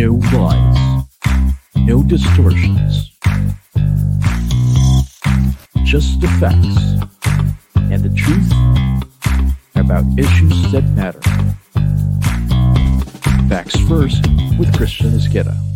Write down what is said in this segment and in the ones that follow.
No lies. No distortions. Just the facts and the truth about issues that matter. Facts First with Christian Esguera.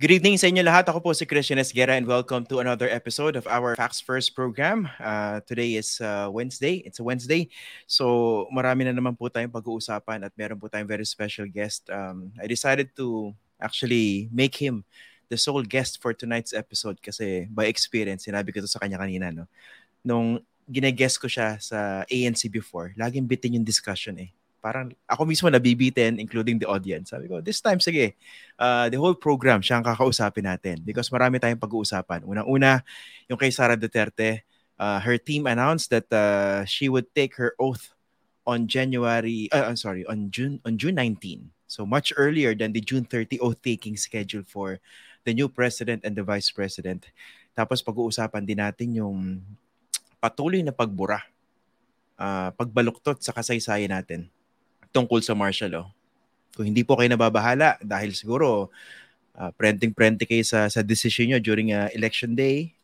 Good evening sa inyo lahat. Ako po si Christian Esguera and welcome to another episode of our Facts First program. Uh, today is uh, Wednesday. It's a Wednesday. So marami na naman po tayong pag-uusapan at meron po tayong very special guest. Um, I decided to actually make him the sole guest for tonight's episode kasi by experience, sinabi ko to sa kanya kanina, no? Nung gine-guest ko siya sa ANC before, laging bitin yung discussion eh parang ako mismo nabibitin, including the audience. Sabi ko, this time, sige, uh, the whole program, siya ang kakausapin natin because marami tayong pag-uusapan. Unang-una, yung kay Sara Duterte, uh, her team announced that uh, she would take her oath on January, uh, I'm sorry, on June, on June 19. So much earlier than the June 30 oath-taking schedule for the new president and the vice president. Tapos pag-uusapan din natin yung patuloy na pagbura, uh, pagbaluktot sa kasaysayan natin tungkol sa martial law. Kung hindi po kayo nababahala dahil siguro uh, prenting-prente kayo sa, sa decision nyo during uh, election day,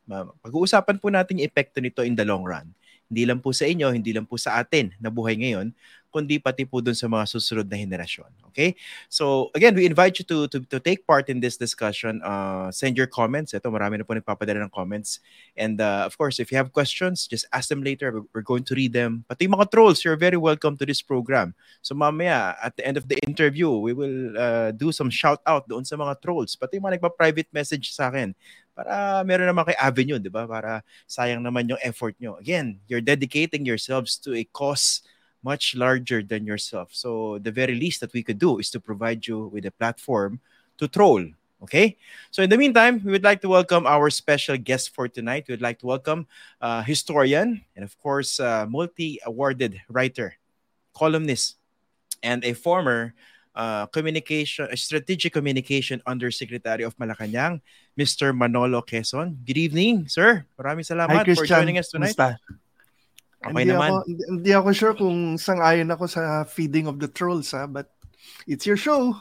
pag-uusapan po natin yung epekto nito in the long run. Hindi lang po sa inyo, hindi lang po sa atin na buhay ngayon, kundi pati po dun sa mga susunod na henerasyon. Okay? So, again, we invite you to, to, to take part in this discussion. Uh, send your comments. Ito, marami na po nagpapadala ng comments. And uh, of course, if you have questions, just ask them later. We're, going to read them. Pati mga trolls, you're very welcome to this program. So, mamaya, at the end of the interview, we will uh, do some shout out doon sa mga trolls. Pati mga nagpa-private message sa akin para meron naman kay avenue, di ba? Para sayang naman yung effort nyo. Again, you're dedicating yourselves to a cause much larger than yourself. So the very least that we could do is to provide you with a platform to troll. Okay. So in the meantime, we would like to welcome our special guest for tonight. We would like to welcome uh, historian and of course uh, multi-awarded writer, columnist, and a former uh, communication, strategic communication undersecretary of Malacanang, Mr. Manolo Quezon. Good evening, sir. Maraming salamat Hi, for joining us tonight. Musta? Okay hindi naman. Ako, hindi, hindi ako sure kung sang-ayon ako sa feeding of the trolls ha, but it's your show.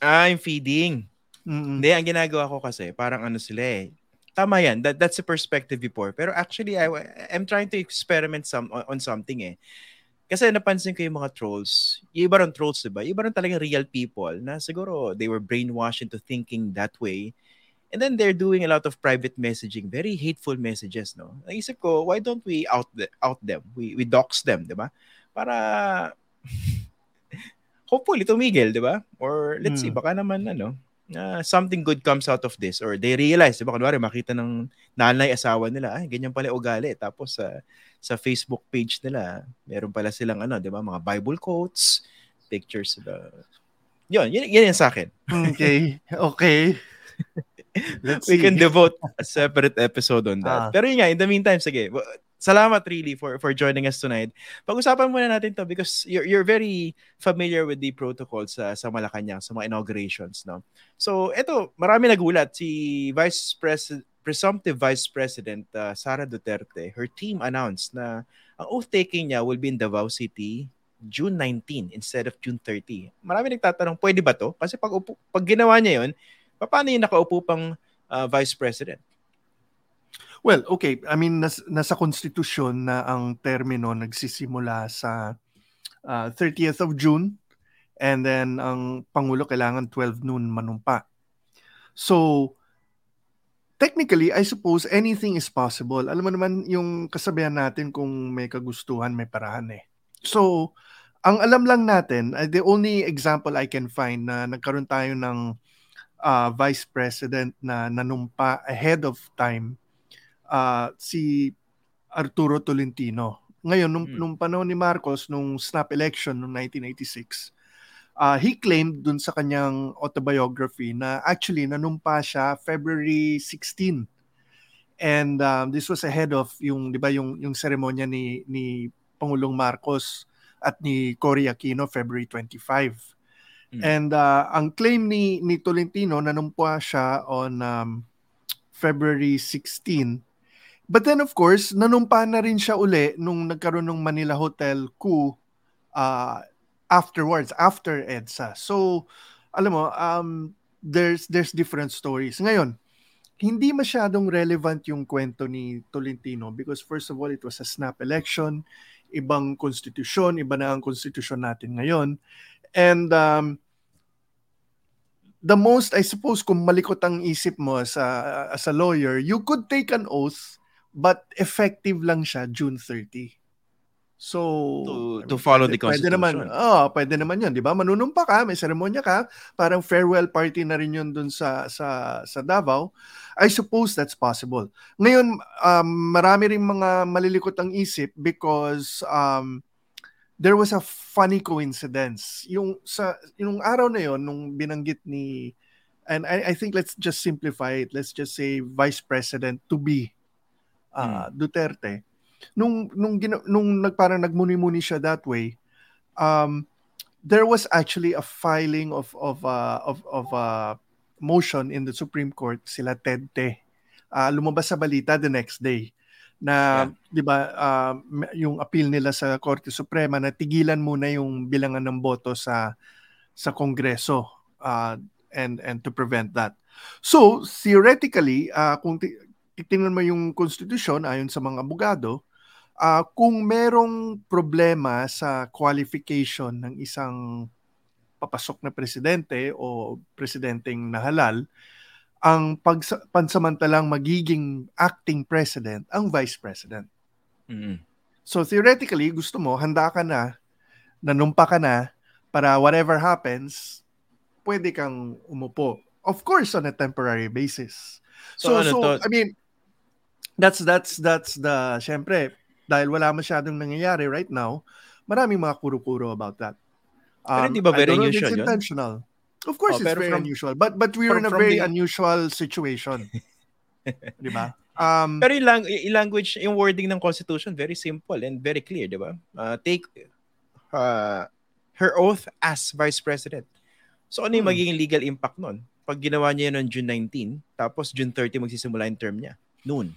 Ah, yung feeding. Mm-mm. Hindi, ang ginagawa ko kasi, parang ano sila eh. Tama yan. That, that's the perspective before. Pero actually, I, I'm trying to experiment some on, on something eh. Kasi napansin ko yung mga trolls, yung iba rin trolls, diba? Yung iba rin talaga real people na siguro they were brainwashed into thinking that way And then they're doing a lot of private messaging, very hateful messages, no? Naisip ko, why don't we out the, out them? We we dox them, 'di ba? Para hopefully tumigil, 'di ba? Or let's hmm. see, baka naman ano, uh, something good comes out of this or they realize, 'di ba? Kunwari makita ng nanay asawa nila, ay ganyan pala ugali. Tapos sa uh, sa Facebook page nila, meron pala silang ano, 'di ba? Mga Bible quotes, pictures ba. Yun, yun, yun yung sa akin. Okay. Okay. Let's we see. can devote a separate episode on that. Ah. Pero yun nga, in the meantime, sige, salamat really for for joining us tonight. Pag-usapan muna natin to because you're you're very familiar with the protocols sa sa Malacanang sa mga inaugurations, no. So, eto, marami nagulat si Vice President presumptive Vice President uh, Sara Duterte, her team announced na ang oath-taking niya will be in Davao City June 19 instead of June 30. Marami nagtatanong, pwede ba to? Kasi pag, pag ginawa niya yon Paano yung nakaupo pang uh, Vice President? Well, okay. I mean, nas, nasa konstitusyon na ang termino nagsisimula sa uh, 30th of June and then ang Pangulo kailangan 12 noon manumpa. So, technically, I suppose anything is possible. Alam mo naman yung kasabihan natin kung may kagustuhan, may parahan eh. So, ang alam lang natin, uh, the only example I can find na nagkaroon tayo ng uh, vice president na nanumpa ahead of time uh, si Arturo Tolentino. Ngayon, nung, hmm. nung panahon ni Marcos, nung snap election noong 1986, uh, he claimed dun sa kanyang autobiography na actually nanumpa siya February 16. And um, this was ahead of yung 'di ba yung yung seremonya ni ni Pangulong Marcos at ni Cory Aquino February 25. Mm. And uh, ang claim ni ni Tolentino nanumpa siya on um, February 16. But then of course, nanumpa na rin siya uli nung nagkaroon ng Manila Hotel coup uh, afterwards, after EDSA. So, alam mo, um, there's there's different stories. Ngayon, hindi masyadong relevant yung kwento ni Tolentino because first of all, it was a snap election, ibang konstitusyon, iba na ang konstitusyon natin ngayon. And um, the most, I suppose, kung malikot ang isip mo as a, as a lawyer, you could take an oath, but effective lang siya June 30. So, to, to follow pwede, the constitution. Pwede naman, oh, pwede naman 'yun, 'di ba? Manunumpa ka, may seremonya ka, parang farewell party na rin 'yun dun sa sa sa Davao. I suppose that's possible. Ngayon, um, marami ring mga malilikot ang isip because um, there was a funny coincidence. Yung sa yung araw na 'yon nung binanggit ni and I, I think let's just simplify it. Let's just say Vice President to be uh, hmm. Duterte nung nung nung nagparang nagmuni-muni siya that way um there was actually a filing of of uh, of of uh, motion in the Supreme Court sila Ted Te uh, lumabas sa balita the next day na yeah. 'di ba uh, yung appeal nila sa Korte Suprema na tigilan muna yung bilangan ng boto sa sa Kongreso uh, and and to prevent that. So theoretically uh, kung tingnan mo yung konstitusyon ayon sa mga abogado, uh, kung merong problema sa qualification ng isang papasok na presidente o presidenteng nahalal, ang pagsa- pansamantalang magiging acting president ang vice president. Mm-hmm. So theoretically, gusto mo, handa ka na, nanumpa ka na, para whatever happens, pwede kang umupo. Of course, on a temporary basis. So, so, ano so I mean, that's that's that's the syempre dahil wala masyadong nangyayari right now, maraming mga kuro-kuro about that. Um, pero di ba very unusual yun? intentional. Of course, oh, it's very from, unusual. But but we're in a very the... unusual situation. di ba? Um, pero yung, lang, yung language, yung wording ng Constitution, very simple and very clear, di ba? Uh, take uh, her oath as Vice President. So ano yung hmm. magiging legal impact nun? Pag ginawa niya yun on June 19, tapos June 30 magsisimula yung term niya. Noon.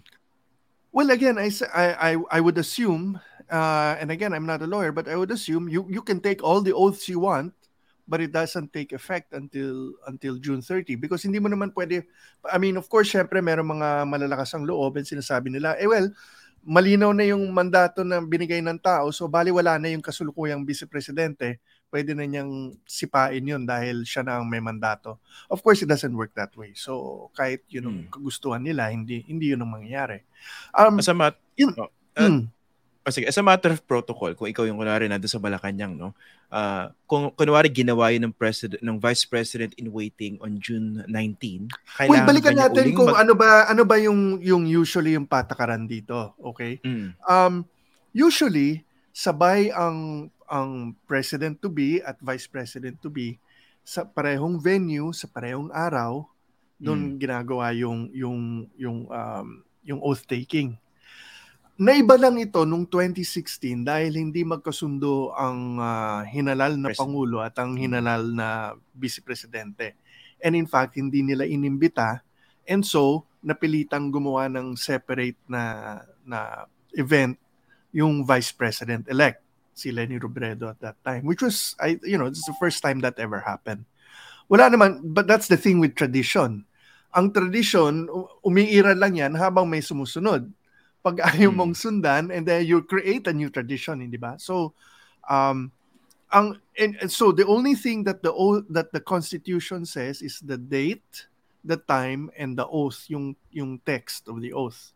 Well, again, I I I would assume, uh, and again, I'm not a lawyer, but I would assume you you can take all the oaths you want, but it doesn't take effect until until June 30 because hindi mo naman pwede. I mean, of course, syempre meron mga malalakas ang loob and sinasabi nila, eh well, malinaw na yung mandato na binigay ng tao, so bali wala na yung kasulukuyang vice presidente pwede na niyang sipain yun dahil siya na ang may mandato. Of course, it doesn't work that way. So, kahit yun ang hmm. kagustuhan nila, hindi hindi yun ang mangyayari. Um, as a mat- yun, oh, uh, hmm. oh, sige, as a matter of protocol, kung ikaw yung kunwari nando sa Malacanang, no? Uh, kung kunwari ginawa yun ng president ng vice president in waiting on June 19, kailangan Wait, balikan natin kung mag- ano ba ano ba yung yung usually yung patakaran dito, okay? Mm. Um usually sabay ang ang president to be at vice president to be sa parehong venue, sa parehong araw, doon mm. ginagawa yung yung yung um, yung oath taking. Naiba lang ito nung 2016 dahil hindi magkasundo ang uh, hinalal na President. pangulo at ang hmm. hinalal na vice presidente. And in fact, hindi nila inimbita and so napilitang gumawa ng separate na na event yung vice president elect si Lenny Robredo at that time, which was, I, you know, this is the first time that ever happened. Wala naman, but that's the thing with tradition. Ang tradition, umiiral lang yan habang may sumusunod. Pag ayaw hmm. mong sundan, and then you create a new tradition, hindi ba? So, um, ang, and, and so the only thing that the that the Constitution says is the date, the time, and the oath, yung, yung text of the oath.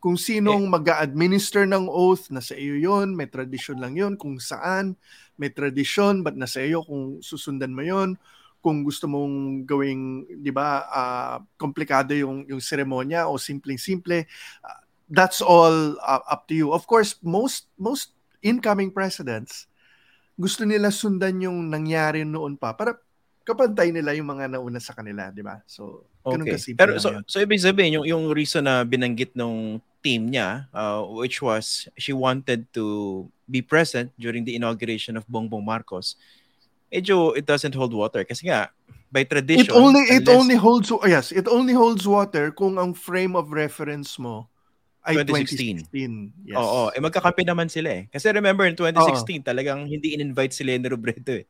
Kung sinong eh. mag-administer ng oath, nasa iyo yon may tradisyon lang yon kung saan, may tradisyon, but nasa iyo kung susundan mo yon kung gusto mong gawing, di ba, uh, komplikado yung, yung seremonya o simpleng-simple, uh, that's all uh, up to you. Of course, most most incoming presidents, gusto nila sundan yung nangyari noon pa para kapantay nila yung mga nauna sa kanila, di ba? So, okay. Pero so, so ibig sabihin yung yung reason na binanggit nung team niya, uh, which was she wanted to be present during the inauguration of Bongbong Marcos, medyo it doesn't hold water. Kasi nga, by tradition... It only, unless... it only holds, oh, yes, it only holds water kung ang frame of reference mo Ay, 2016. 2016. Yes. Oo, eh magkakampi naman sila eh. Kasi remember in 2016 talagang hindi in-invite si Leni Robredo eh.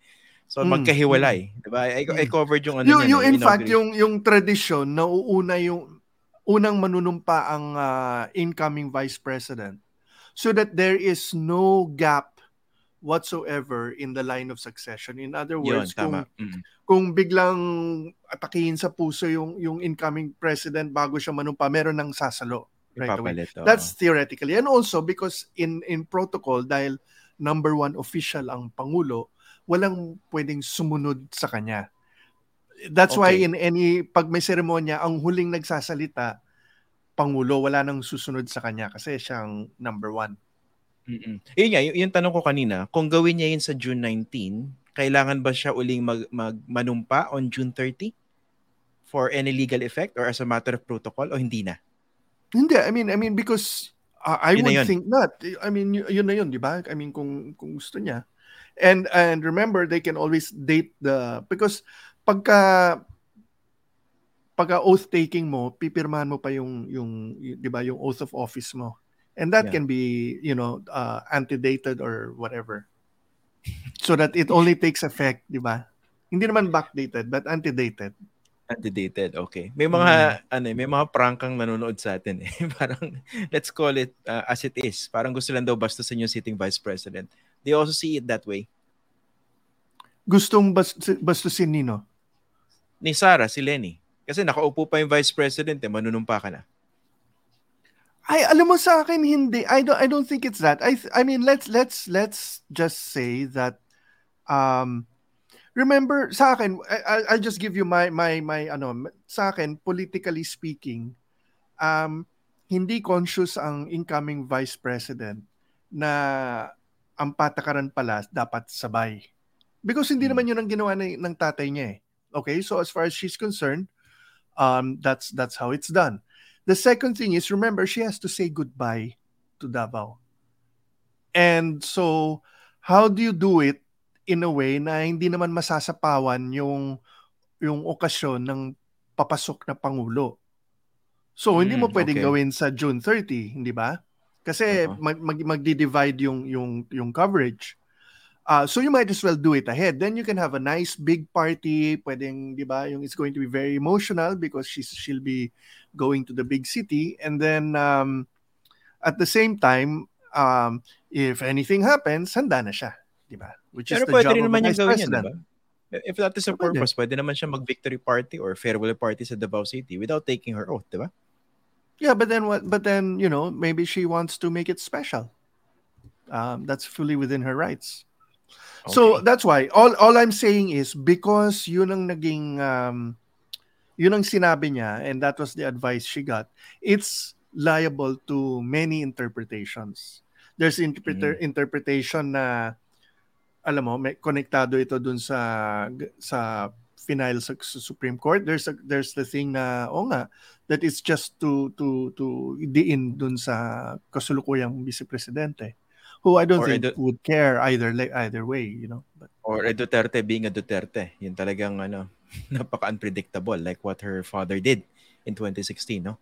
So Mm, magkahiwalay, 'di ba? I, I Mm. covered yung ano yung, yung in fact, yung, yung tradition na uuna yung unang manunumpa ang ah, incoming vice president so that there is no gap whatsoever in the line of succession. In other Yun, words, kung tama. Mm. kung biglang atakihin sa puso yung yung incoming president bago siya manumpa, meron ng sasalo right away. Ipapalit, oo. That's theoretically. And also because in in protocol dahil number one official ang pangulo, walang pwedeng sumunod sa kanya. That's why Okay. in any pag may seremonya ang huling nagsasalita pangulo, wala nang susunod sa kanya kasi siyang number one. Mm-mm. Yun nga, yung, yung tanong ko kanina, kung gawin niya yun sa June 19, kailangan ba siya uling mag, mag manumpa on June 30 for any legal effect or as a matter of protocol o hindi na? Hindi, I mean, I mean because uh, I Yun would yun. think not. I mean, y- yun na yun, di ba? I mean, kung kung gusto niya. And and remember, they can always date the because pagka pagka oath taking mo, pipirmahan mo pa yung yung y- 'di ba, yung oath of office mo. And that Yeah. can be, you know, uh, antedated or whatever. So that it only takes effect, 'di ba? Hindi naman backdated, but antedated. Antedated, okay. May mga ano, eh, may mga prangkang nanonood sa atin eh. Parang let's call it uh, as it is. Parang gusto lang daw bastusin yung sitting vice president. They also see it that way. Gustong bas- bastusin nino. Ni Sara, si Lenny. Kasi nakaupo pa yung vice president eh, manunumpa ka na. Ay, alam mo sa akin hindi. I don't I don't think it's that. I th- I mean, let's let's let's just say that um remember sa akin I, I- I'll just give you my my my ano sa akin politically speaking um hindi conscious ang incoming vice president na ang patakaran pala dapat sabay. Because hindi Hmm. naman yun ang ginawa ng, ng tatay niya eh. Okay? So as far as she's concerned, um that's that's how it's done. The second thing is remember she has to say goodbye to Davao. And so how do you do it in a way na hindi naman masasapawan yung yung okasyon ng papasok na pangulo? So hindi mo Mm, pwedeng okay. gawin sa June 30, hindi ba? Kasi mag, mag magdi-divide yung yung yung coverage. Uh, so you might as well do it ahead. Then you can have a nice big party. Pwedeng, di ba, yung it's going to be very emotional because she's she'll be going to the big city. And then um, at the same time, um, if anything happens, handa na siya, di ba? Which is Pero the pwede job rin naman a yung vice gawin yan, di ba? If that is a Pwede. purpose, pwede naman siya mag-victory party or farewell party sa Davao City without taking her oath, di ba? Yeah, but then what? But then you know, maybe she wants to make it special. Um, that's fully within her rights. Okay. So that's why all all I'm saying is because yun ang naging um, yun ang sinabi niya and that was the advice she got. It's liable to many interpretations. There's interpreter interpretation na alam mo, may konektado ito dun sa sa final sa, sa Supreme Court. There's a, there's the thing na oh nga that it's just to to to diin dun sa kasulukuyang vice presidente who I don't Or think edu- would care either like either way, you know. But Or a Duterte being a Duterte. Yun talagang ano, napaka-unpredictable like what her father did in 2016, no?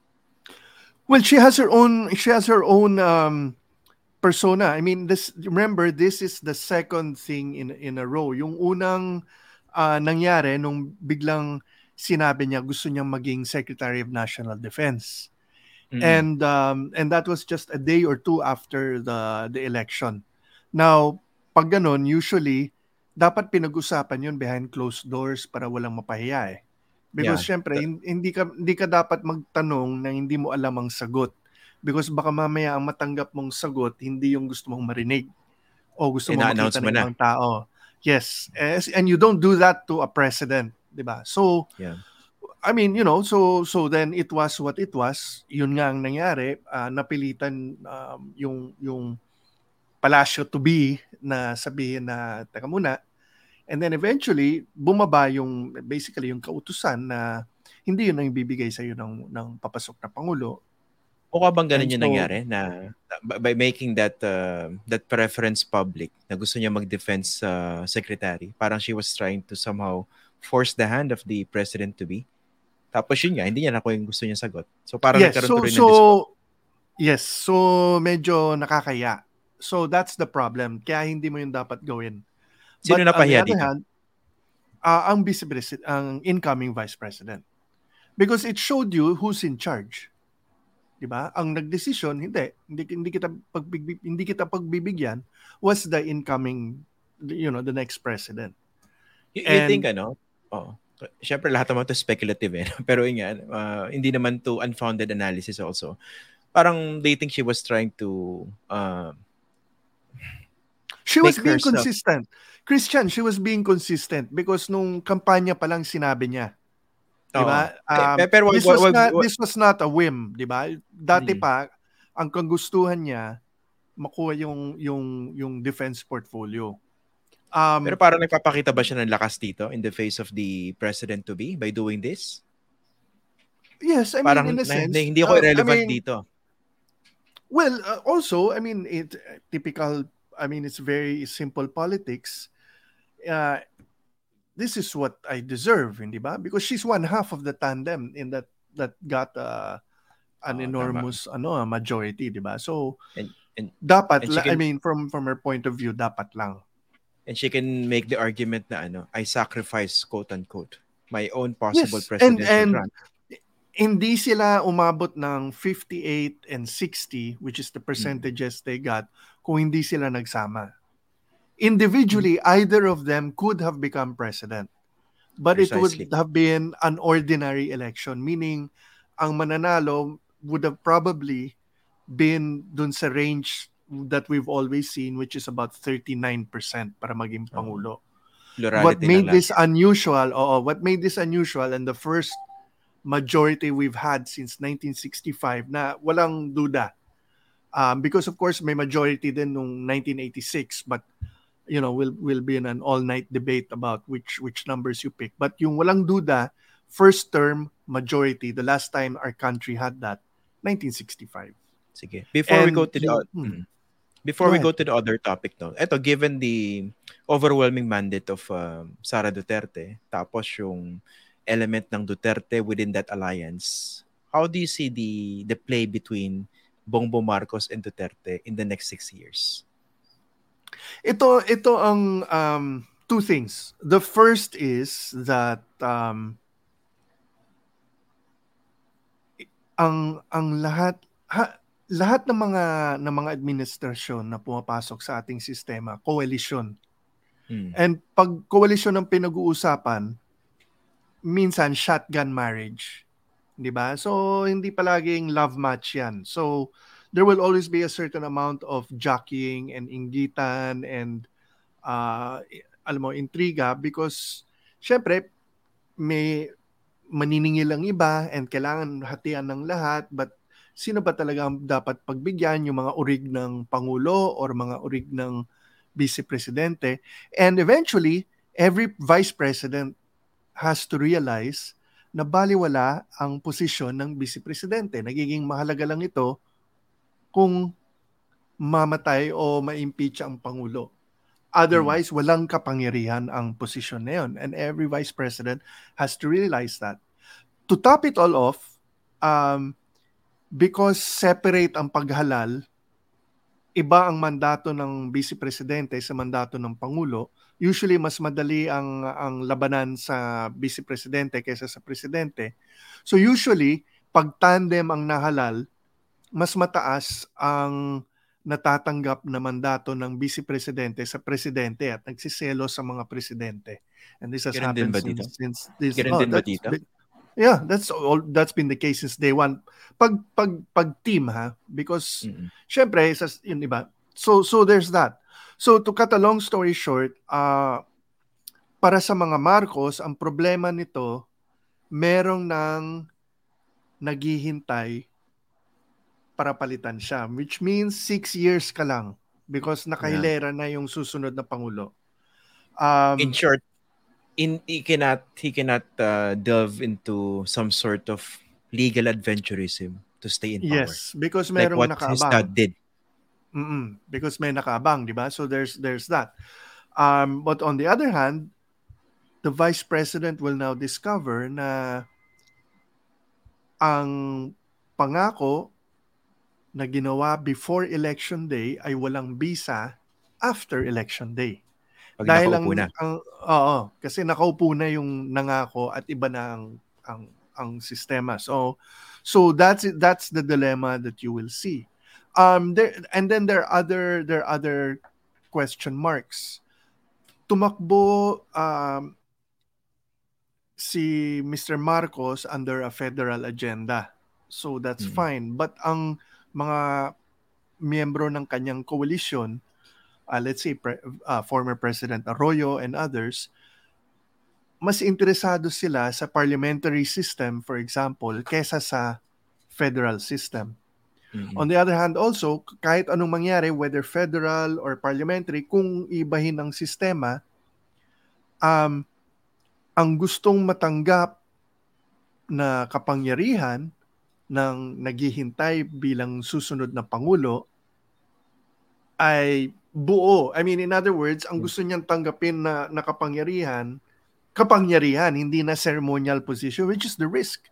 well, she has her own she has her own um persona. I mean, this remember this is the second thing in in a row. Yung unang ah, nangyari nung biglang sinabi niya gusto niyang maging Secretary of National Defense. Mm. and um, and that was just a day or two after the the election. Now, pag ganun, usually dapat pinag-usapan yun behind closed doors para walang mapahiya eh. Because Yeah. syempre, hin- hindi ka hindi ka dapat magtanong na hindi mo alam ang sagot. Because baka mamaya ang matanggap mong sagot hindi yung gusto mong marinig o gusto mo Ina-announce makita ng ibang tao. Yes, Yes, and you don't do that to a president, 'di ba? So, Yeah. I mean, you know, so so then it was what it was. Yun nga ang nangyari. Ah, napilitan um, yung yung palasyo to be na sabihin na teka muna. And then eventually bumaba yung basically yung kautusan na hindi yun ang ibibigay sa iyo ng ng papasok na pangulo. Mukha bang ganun And yung so- nangyari na by making that uh, that preference public na gusto niya mag-defense uh, secretary, parang she was trying to somehow force the hand of the president to be. Tapos yun nga, hindi niya nakuha yung gusto niya sagot. So parang yes, nagkaroon so tuloy ng so discord. Yes, so medyo nakakaya. So that's the problem. Kaya hindi mo yun dapat gawin. Sino But napahiya dito? hand, ah, ang vice president, ang incoming vice president. Because it showed you who's in charge. 'Di ba? Ang nagdesisyon, hindi, hindi hindi kita pagbibig, hindi kita pagbibigyan was the incoming you know, the next president. You, you And- think ano? Oh. Siyempre lahat naman to speculative eh. Pero yun nga, ah, hindi naman to unfounded analysis also. Parang they think she was trying to uh, She was being herself- consistent. Christian, she was being consistent because nung kampanya pa lang sinabi niya, Di ba? oo. Um, Pe- pero wag- this, was wag- not, wag- this was not a whim, di ba? Dati Hmm. pa, ang kagustuhan niya, makuha yung, yung, yung defense portfolio. Um, pero parang nagpapakita ba siya ng lakas dito in the face of the president to be by doing this? yes, I parang mean, in a sense. na- hindi ako uh, I mean, dito. Well, uh, also, I mean, it typical. I mean, it's very simple politics. Uh, this is what I deserve, hindi ba? Because she's one half of the tandem in that that got uh, an Oo, enormous ano ah, majority, di ba? So And- and- dapat and la- I can- mean from from her point of view dapat lang. And she can make the argument na ano, I sacrifice quote unquote my own possible Yes, and- presidential and- run. Hindi sila umabot ng 58 and 60 which is the percentages they got kung hindi sila nagsama. Individually, either of them could have become president. But it Precisely. would have been an ordinary election, meaning ang mananalo would have probably been dun sa range that we've always seen, which is about 39% para maging Pangulo. Plurality what made this unusual, oo, what made this unusual and the first majority we've had since 1965 na walang duda. Um, because of course may majority din nung 1986 but you know will will be in an all-night debate about which which numbers you pick. But yung walang duda, first term majority, the last time our country had that, 1965. Sige. Before we go to the you- hmm. Mm. before Go we go to the other topic no. Ito given the overwhelming mandate of um, Sara Duterte tapos yung element ng Duterte within that alliance. How do you see the the play between Bongbong Marcos and Duterte in the next six years? Ito ito ang um, two things. The first is that um, ang ang lahat ha, lahat ng mga ng mga administrasyon na pumapasok sa ating sistema, coalition. Hmm. And pag coalition ang pinag-uusapan, minsan shotgun marriage. 'Di ba? So hindi palaging love match 'yan. So there will always be a certain amount of jockeying and inggitan and uh, alam mo, intriga because syempre may maniningil ang iba and kailangan hatian ng lahat but sino ba talaga ang dapat pagbigyan? Yung mga urig ng pangulo or mga urig ng vice presidente. And eventually every vice president has to realize na baliwala ang posisyon ng vice presidente. Nagiging mahalaga lang ito kung mamatay o ma-impeach ang Pangulo. Otherwise, walang kapangyarihan ang posisyon na yun. And every vice president has to realize that. To top it all off, um, because separate ang paghalal, iba ang mandato ng vice presidente sa mandato ng Pangulo, usually mas madali ang, ang labanan sa vice presidente kaysa sa presidente. So usually, pag tandem ang nahalal, mas mataas ang natatanggap na mandato ng vice presidente sa presidente at nagsiselo sa mga presidente. And this has Ganun happened ba since, since this Ganun din ba dito? been- yeah, that's all that's been the case since day one. Pag pag pag team ha because Mm-mm. syempre sa yun iba. So so there's that. So to cut a long story short, uh, para sa mga Marcos, ang problema nito merong nang naghihintay para palitan siya, which means six years ka lang because nakahilera na yung susunod na pangulo. Um, in short, in he cannot he cannot uh, delve into some sort of legal adventurism to stay in power. yes, because Like merong what his nakaabang. dad did. Mm-mm, because may nakaabang, di ba? So there's there's that. Um, but on the other hand, the vice president will now discover na ang pangako na ginawa before election day ay walang visa after election day. Pag Dahil ang, na. ang oo, kasi nakaupo na yung nangako at iba na ang ang, ang sistema. So so that's it- that's the dilemma that you will see. Um there and then there are other there are other question marks. Tumakbo um si Mr. Marcos under a federal agenda. So that's Mm. fine. But ang mga miyembro ng kanyang coalition, uh, let's say pre- uh, former President Arroyo and others, mas interesado sila sa parliamentary system, for example, kesa sa federal system. Mm-mm. On the other hand also, kahit anong mangyari, whether federal or parliamentary, kung ibahin ang sistema, um, ang gustong matanggap na kapangyarihan ng naghihintay bilang susunod na Pangulo ay buo. I mean, in other words, ang gusto niyang tanggapin na, na kapangyarihan, hindi na ceremonial position, which is the risk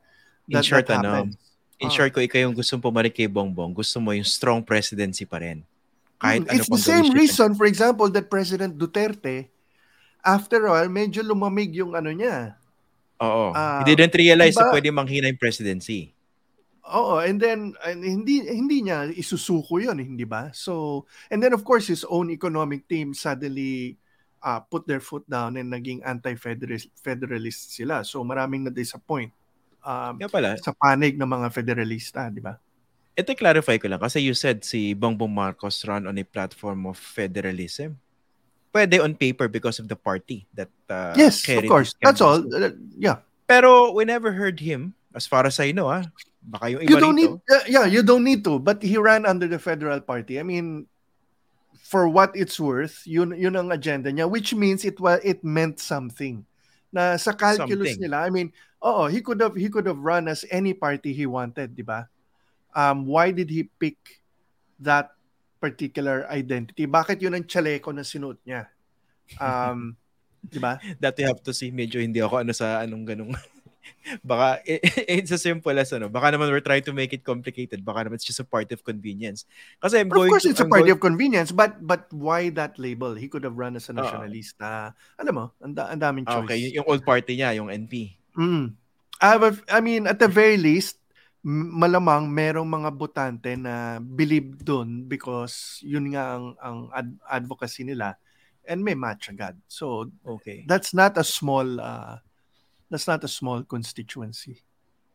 In that, short, that ano, happens. In Ah. short, kung ikaw yung gustong pumarik kay Bongbong, gusto mo yung strong presidency pa rin. Kahit Mm, ano it's pang the same reason, for example, that President Duterte, after all, medyo lumamig yung ano niya. Oo. Ah, He didn't realize na diba- pwede manghina yung presidency. Oo, and then and hindi hindi niya isusuko 'yon, hindi ba? So, and then of course his own economic team suddenly uh, put their foot down and naging anti-federalist federalist sila. So, maraming na-disappoint um, Kaya pala, sa panig ng mga federalista, di ba? ito clarify ko lang kasi you said si Bongbong Marcos run on a platform of federalism. Pwede on paper because of the party that uh, yes, of course. That's all. Uh, yeah. Pero we never heard him, as far as I know, ah, baka yung iba You don't need rito, uh, yeah, you don't need to, but he ran under the federal party. I mean, for what it's worth, yun yun ang agenda niya which means it was it meant something. Na sa calculus Something. nila, I mean, oo, he could have he could have run as any party he wanted, di ba? Um why did he pick that particular identity? Bakit yun ang chaleco na sinuot niya? Um, di ba? that you have to see, medyo hindi ako ano sa anong ganong baka i- it's as simple as ano baka naman we're trying to make it complicated baka naman it's just a part of convenience kasi I'm Of going course, to, it's a I'm party going- of convenience, but but why that label? He could have run as a nationalista. Alam mo, ang, ang daming Ah, choice. okay yung, old party niya yung NP Mm. I, have a- I mean, at the very least, malamang merong mga botante na believe dun because yun nga ang, ang ad- advocacy nila and may match agad. So, okay that's not a small uh, that's not a small constituency.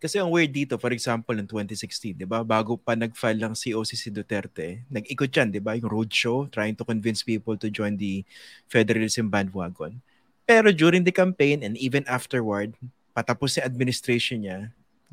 Kasi ang weird dito, for example, in 2016, di ba, bago pa nag-file lang COC si Duterte, nag-ikot yan, di ba, yung roadshow, trying to convince people to join the federalism bandwagon. Pero during the campaign and even afterward, patapos si administration niya,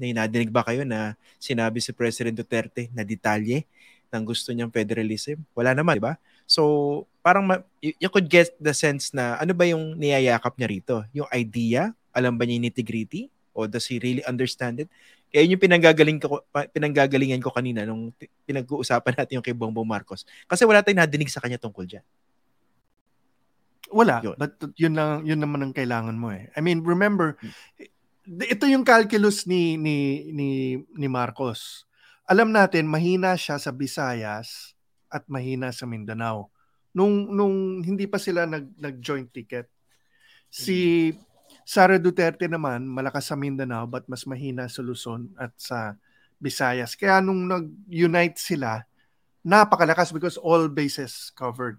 na nadinig ba kayo na sinabi si President Duterte na detalye ng gusto niyang federalism? Wala naman, di ba? So, parang ma- you could get the sense na ano ba yung niyayakap niya rito? Yung idea? Alam ba niya yung nitty-gritty? O does he really understand it? Kaya yun yung pinanggagaling ko, pinanggagalingan ko kanina nung pinag-uusapan natin yung kay Bongbong Marcos. Kasi wala tayong nadinig sa kanya tungkol dyan. Wala, Yun. but yun lang yun naman ang kailangan mo eh. I mean, remember ito yung calculus ni ni ni ni Marcos. Alam natin mahina siya sa Visayas at mahina sa Mindanao. Nung nung hindi pa sila nag nag-joint ticket. Si Sara Duterte naman malakas sa Mindanao but mas mahina sa Luzon at sa Visayas. Kaya nung nag-unite sila, napakalakas because all bases covered.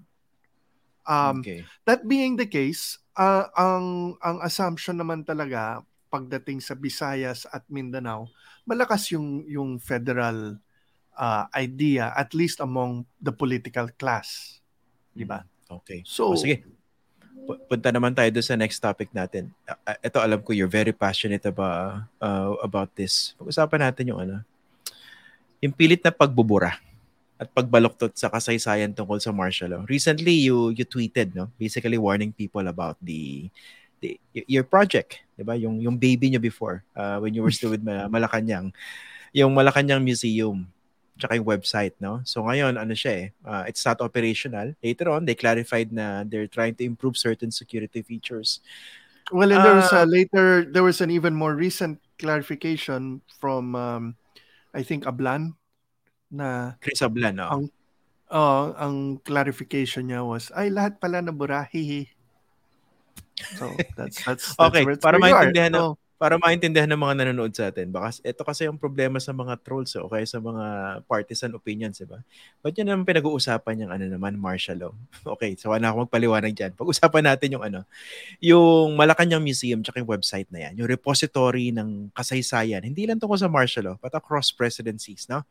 Um, okay. That being the case, ah, ang ang assumption naman talaga pagdating sa Visayas at Mindanao, malakas yung yung federal ah, idea at least among the political class, di ba? Okay. So O, sige. Pu- Punta naman tayo doon sa next topic natin. Ah, Ito alam ko you're very passionate about uh, about this. Pag-usapan natin yung ano, yung pilit na pagbubura at pagbaluktot sa kasaysayan tungkol sa martial law. Recently you you tweeted no, basically warning people about the the your project, 'di ba? Yung yung baby niyo before uh, when you were still with Ma- Malacanang, yung Malacanang Museum tsaka yung website, no? So ngayon, ano siya eh, uh, it's not operational. Later on, they clarified na they're trying to improve certain security features. well, and there was a later there was an even more recent clarification from um, I think Ablan na Chris Ablan, no? ang oh, ang clarification niya was ay lahat pala na burahi. So that's that's, that's Okay, para maintindihan na- para maintindihan ng mga nanonood sa atin. Baka ito kasi yung problema sa mga trolls eh, o kaya sa mga partisan opinions, di ba? Ba't yun naman pinag-uusapan yung ano naman, martial law? Okay, so wala ako magpaliwanag dyan. Pag-usapan natin yung ano, yung Malacanang Museum tsaka yung website na yan, yung repository ng kasaysayan, hindi lang tungkol sa martial law, but across presidencies, no?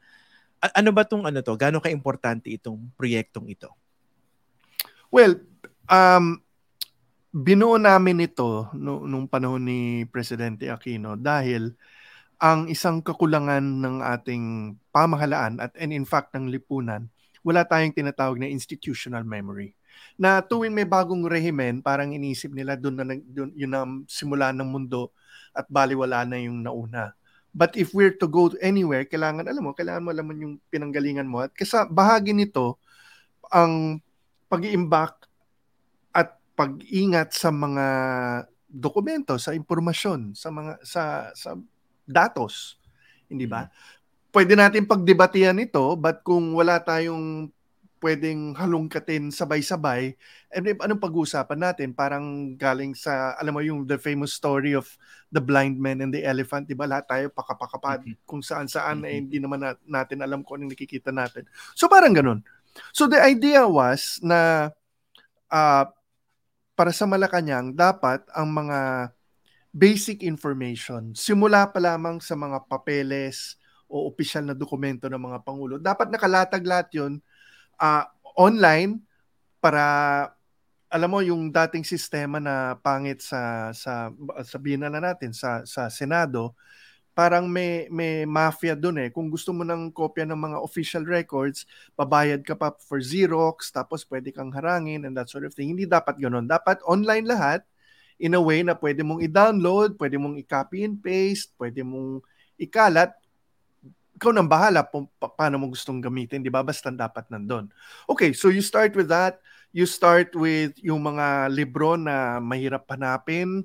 A- ano ba tong ano to? Gaano ka-importante itong proyektong ito? well, um, binuo namin ito no, nung panahon ni Presidente Aquino dahil ang isang kakulangan ng ating pamahalaan at and in fact ng lipunan, wala tayong tinatawag na institutional memory. Na tuwing may bagong rehimen, parang inisip nila doon na doon, yun ang simula ng mundo at baliwala na yung nauna. But if we're to go anywhere, kailangan, alam mo, kailangan mo alam mo yung pinanggalingan mo. At kasi bahagi nito, ang pag-iimbak pag-ingat sa mga dokumento, sa impormasyon, sa mga sa sa datos, hindi ba? Pwede natin pagdebatihan ito, but kung wala tayong pwedeng halongkatin sabay-sabay, and if anong pag-uusapan natin? Parang galing sa, alam mo yung the famous story of the blind man and the elephant, di ba? Lahat tayo pakapakapad Mhm. kung saan-saan, eh, Mhm. hindi naman na- natin alam kung anong nakikita natin. So parang ganun. So the idea was na ah, para sa Malacanang, dapat ang mga basic information, simula pa lamang sa mga papeles o opisyal na dokumento ng mga pangulo, dapat nakalatag lahat yun ah, online para alam mo yung dating sistema na pangit sa sa sabihin na natin sa sa Senado parang may may mafia doon eh kung gusto mo ng kopya ng mga official records babayad ka pa for Xerox tapos pwede kang harangin and that sort of thing hindi dapat ganoon dapat online lahat in a way na pwede mong i-download pwede mong i-copy and paste pwede mong ikalat ikaw nang bahala pa- paano mo gustong gamitin, di ba? Basta dapat nandun. Okay, so you start with that. You start with yung mga libro na mahirap hanapin,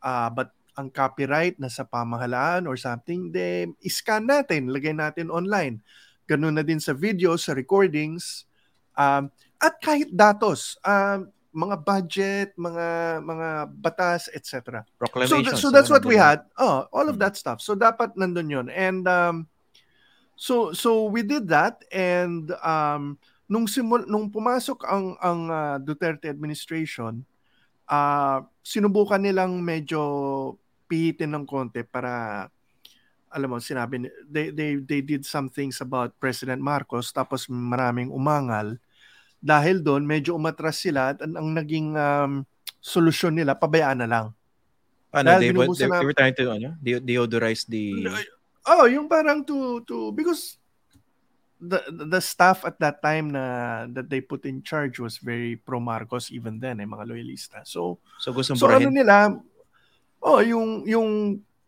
ah, but ang copyright nasa pamahalaan or something, de iscan natin, lagay natin online. Ganun na din sa videos, sa recordings, um, at kahit datos, um, mga budget, mga mga batas, etc. So, th- so that's what we had. Oh, all of Mm. that stuff. So dapat nandun yun. And um, so so we did that and um, nung simul nung pumasok ang ang ah, Duterte administration, ah sinubukan nilang medyo pihitin ng konti para alam mo sinabi they they they did some things about President Marcos tapos maraming umangal dahil doon medyo umatras sila at ang, ang naging um, solusyon nila pabayaan na lang. Ano, Dahil they, they, na- they were trying to ano, de- deodorize the... Oh, yung parang to to because the the staff at that time na that they put in charge was very pro Marcos even then eh mga loyalista. So So gustong so ano nila oh yung yung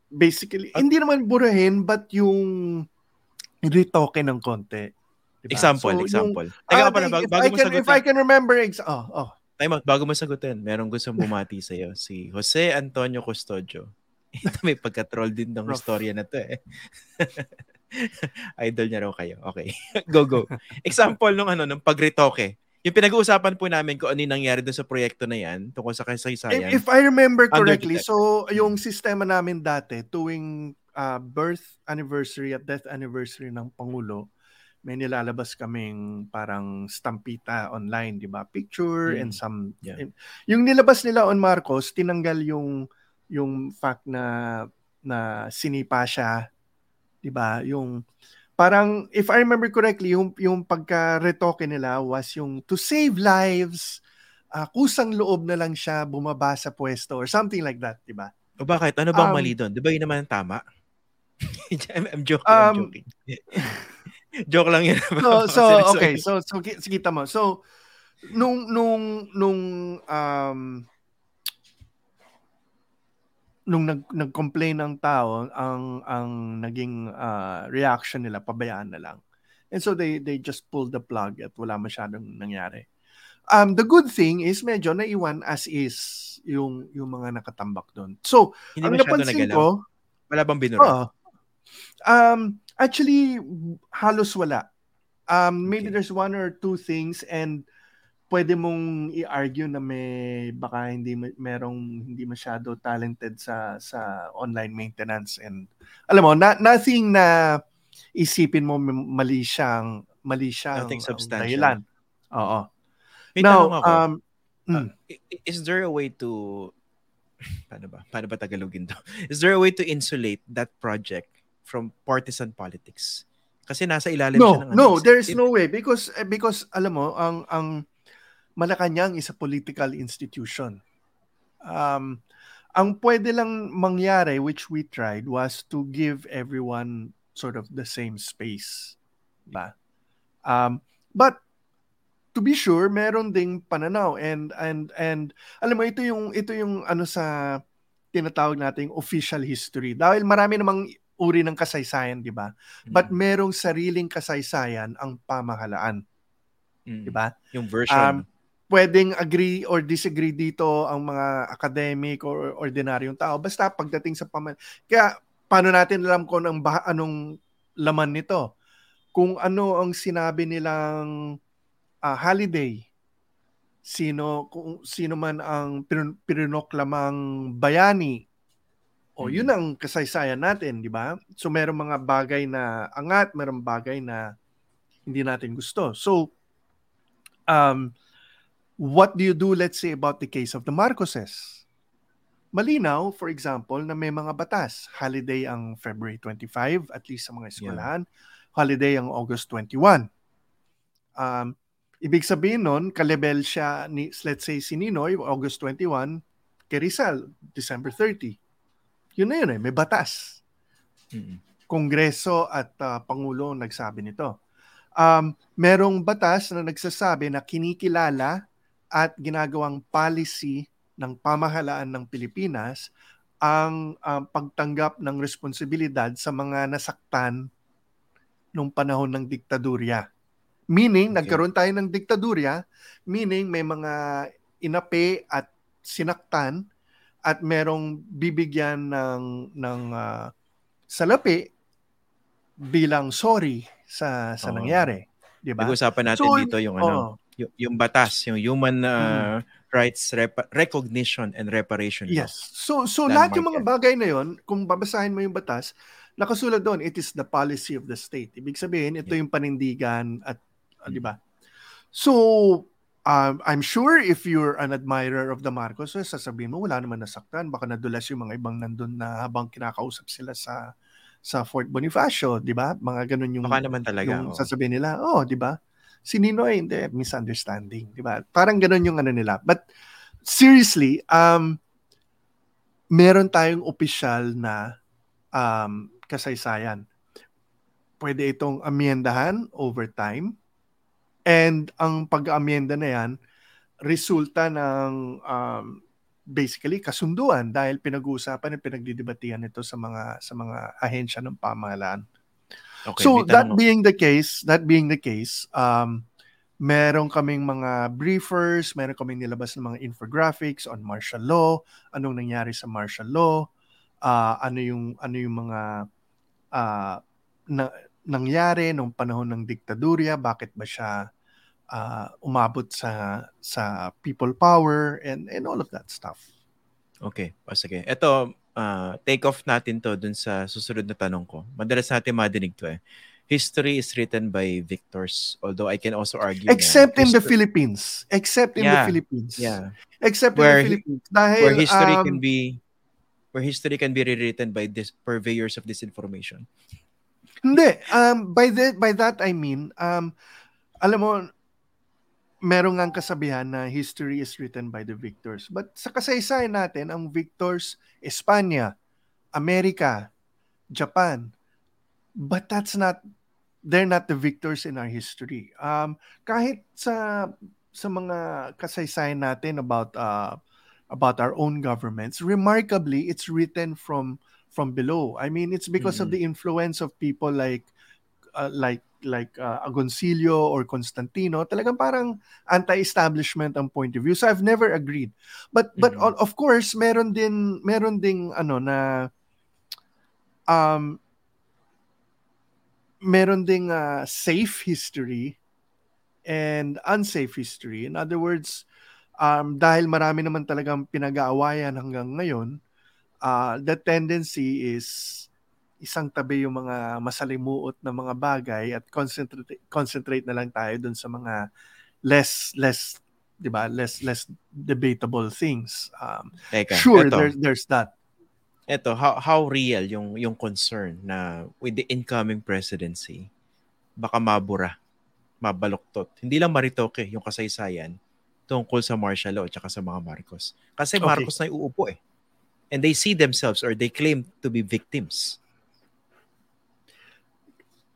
basically At- hindi naman burahin but yung retoke ng konti. Diba? Example, So, yung- example. Ah, Teka pala, if bago, I bago mo can, if I sagutin. can remember ex- oh, oh. Out, bago mo sagutin, merong gustong bumati sa iyo, si Jose Antonio Custodio. Ito may pagka-troll din ng Rough. istorya na to eh. Idol niya raw kayo. Okay. go, go. Example nung ano, nung pagretoke. Yung pinag-uusapan po namin kung ano yung nangyari doon sa proyekto na yan, tungkol sa kasaysayan. If, if I remember correctly, so yung sistema namin dati, tuwing uh, birth anniversary at death anniversary ng Pangulo, may nilalabas kaming parang stampita online, di ba? Picture Mm. and some... Yeah. and- yung nilabas nila on Marcos, tinanggal yung yung fact na na sinipa siya, di ba? Yung parang if I remember correctly, yung yung pagka-retoke nila was yung to save lives, ah, kusang loob na lang siya bumaba sa pwesto or something like that, di ba? o bakit? Ano bang Um, mali doon? Di ba yun naman ang tama? I'm, I'm joking, Um, I'm joking. Joke lang yun. So so okay, so so ki- sige tama. So nung nung nung um nung nag nag-complain ang tao, ang ang naging ah, reaction nila pabayaan na lang. And so they they just pulled the plug at wala masyadong nangyari. Um the good thing is medyo naiwan as is yung yung mga nakatambak doon. So, Hindi ang napansin nagalaw. ko, Wala bang binura? Oo. Um, actually, halos wala. Um, maybe Okay. there's one or two things and pwede mong i-argue na may baka hindi merong hindi masyado talented sa sa online maintenance and alam mo na, nothing na isipin mo mali siyang mali siyang Nothing um, substantial. dahilan. Oo. May Now, ako. um, mm, I- i- is there a way to paano ba? Paano ba Tagalogin to? Is there a way to insulate that project from partisan politics? Kasi nasa ilalim no, siya ng ano, no, is- there is no way because eh, because alam mo ang ang Malacanang is a political institution. Um, ang pwede lang mangyari, which we tried, was to give everyone sort of the same space. Ba? Um, but to be sure, meron ding pananaw and and and alam mo ito yung ito yung ano sa tinatawag nating official history. Dahil marami namang uri ng kasaysayan, di ba? But Mm, merong sariling kasaysayan ang pamahalaan, mm, di ba? Yung version. Um, pwedeng agree or disagree dito ang mga academic or ordinaryong tao. Basta pagdating sa paman... Kaya paano natin alam kung anong, bah- anong laman nito? Kung ano ang sinabi nilang ah, holiday, sino kung sino man ang pin- pinoklamang bayani o yun ang kasaysayan natin, di ba? So merong mga bagay na angat, merong bagay na hindi natin gusto. So um what do you do let's say about the case of the Marcoses? Malinaw, for example, na may mga batas. Holiday ang February 25, at least sa mga eskwelahan. Holiday ang August 21. Um, ibig sabihin nun, kalebel siya, ni, let's say, si Ninoy, August 21, kay Rizal, December 30. Yun na yun eh, may batas. mm, Kongreso at ah, Pangulo ang nagsabi nito. Um, merong batas na nagsasabi na kinikilala at ginagawang policy ng pamahalaan ng Pilipinas ang ah, pagtanggap ng responsibilidad sa mga nasaktan nung panahon ng diktadurya. Meaning, Okay. nagkaroon tayo ng diktadurya, meaning may mga inapi at sinaktan at merong bibigyan ng ng ah, salapi bilang sorry sa sa Oo. nangyari, 'di ba? Pag-usapan natin So, dito yung ano, Oo. Yung, yung batas, yung human uh, Mm-hmm. rights repa- recognition and reparation law. Yes. So so Landmark lahat yung mga bagay na 'yon, kung babasahin mo yung batas, nakasulat doon, it is the policy of the state. Ibig sabihin, ito yung panindigan at ah, 'di ba? So um, I'm sure if you're an admirer of the Marcoses, sasabihin mo wala naman nasaktan, baka nadulas yung mga ibang nandun na habang kinakausap sila sa sa Fort Bonifacio, 'di ba? Mga ganun yung Baka naman talaga. yung oo. sasabihin nila, oh, di ba? Si Ninoy, hindi, misunderstanding, di ba? Parang ganun yung ano nila. But seriously, um, meron tayong opisyal na um, kasaysayan. Pwede itong amyendahan over time. And ang pag-amyenda na yan, resulta ng um, basically kasunduan dahil pinag-uusapan at pinagdidebatihan ito sa mga sa mga ahensya ng pamahalaan. Okay, so that tanong- being the case, that being the case, um meron kaming mga briefers, meron kaming nilabas ng mga infographics on martial law, anong nangyari sa martial law, ah, ano yung ano yung mga ah, na, nangyari nung panahon ng diktadurya, bakit ba siya ah, umabot sa sa people power and and all of that stuff. Okay, o sige. Ito, ah, take off natin to dun sa susunod na tanong ko. Madalas natin madinig to eh. History is written by victors. Although I can also argue na Except in the Philippines. Except in the Philippines. Yeah. Except Where- in the Philippines. Dahil, Where history um, can be where history can be rewritten by this purveyors of disinformation. Hindi. Um, by, that, by that I mean, um, alam mo, meron nga kasabihan na history is written by the victors. But sa kasaysayan natin, ang victors, Espanya, Amerika, Japan. But that's not, they're not the victors in our history. Um, kahit sa sa mga kasaysayan natin about uh, about our own governments, remarkably, it's written from from below. I mean, it's because of Mhm. the influence of people like uh, like like uh, Agoncillo or Constantino. Talagang parang anti-establishment ang point of view. So I've never agreed. But but Mhm. o- of course, meron din meron ding ano na um meron ding uh, safe history and unsafe history. In other words, um, dahil marami naman talagang pinag-aawayan hanggang ngayon, uh, the tendency is isang tabi yung mga masalimuot na mga bagay at concentrate concentrate na lang tayo dun sa mga less less 'di ba? Less less debatable things. Um Teka, sure eto, there's there's that. Ito, how how real yung yung concern na with the incoming presidency baka mabura mabaluktot. Hindi lang maritoke yung kasaysayan tungkol sa martial law at sa mga Marcos. Kasi Marcos okay. na iuupo eh. And they see themselves or they claim to be victims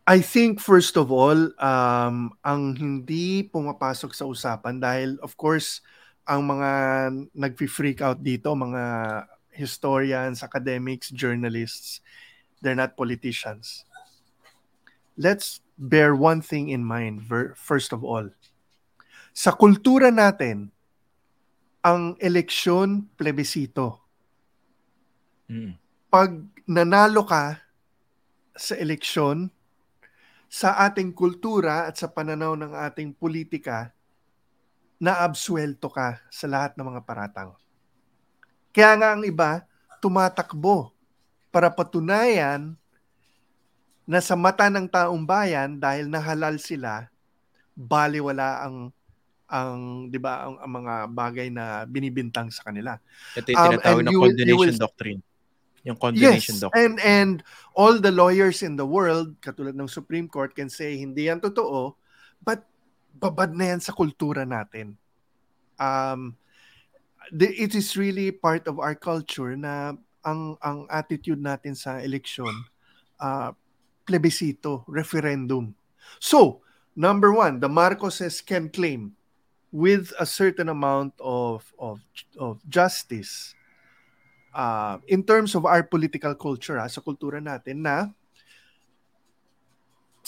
I think first of all, um, ang hindi pumapasok sa usapan dahil of course, ang mga nag-freak out dito, mga historians, academics, journalists, they're not politicians. Let's bear one thing in mind first of all. Sa kultura natin, ang eleksyon plebisito. Mm. Pag nanalo ka sa eleksyon, sa ating kultura at sa pananaw ng ating politika, naabsuelto ka sa lahat ng mga paratang. Kaya nga ang iba, tumatakbo para patunayan na sa mata ng taong bayan dahil nahalal sila, baliwala ang ang 'di ba ang, ang mga bagay na binibintang sa kanila. Ito yung tinatawag um, na condemnation doctrine. Yung condemnation yes, doctrine. And, and all the lawyers in the world, katulad ng Supreme Court, can say, hindi yan totoo, but babad na yan sa kultura natin. Um, the, it is really part of our culture na ang ang attitude natin sa eleksyon uh, plebiscito, referendum. So, number one, the Marcoses can claim with a certain amount of of of justice uh, in terms of our political culture, ha, sa kultura natin, na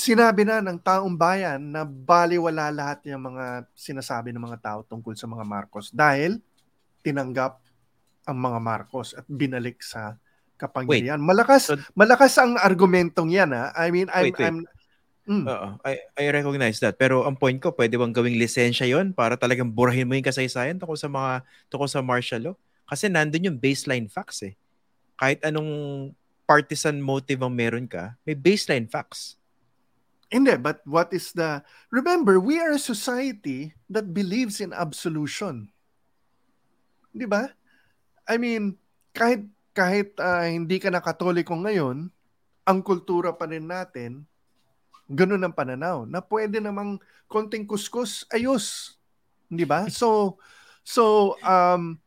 sinabi na ng taong bayan na baliwala lahat ng mga sinasabi ng mga tao tungkol sa mga Marcos dahil tinanggap ang mga Marcos at binalik sa kapangyarihan. Malakas so, malakas ang argumentong 'yan ha. I mean I'm wait, wait. I'm mm. uh, I I recognize that. Pero ang point ko, pwede bang gawing lisensya 'yon para talagang burahin mo yung kasaysayan tungkol sa mga tungkol sa martial law? Kasi nandun yung baseline facts eh. Kahit anong partisan motive ang meron ka, may baseline facts. Hindi, but what is the... Remember, we are a society that believes in absolution. Di ba? I mean, kahit kahit uh, hindi ka na katoliko ngayon, ang kultura pa rin natin, ganun ang pananaw, na pwede namang konting kuskus, ayos. Di ba? So, so, um,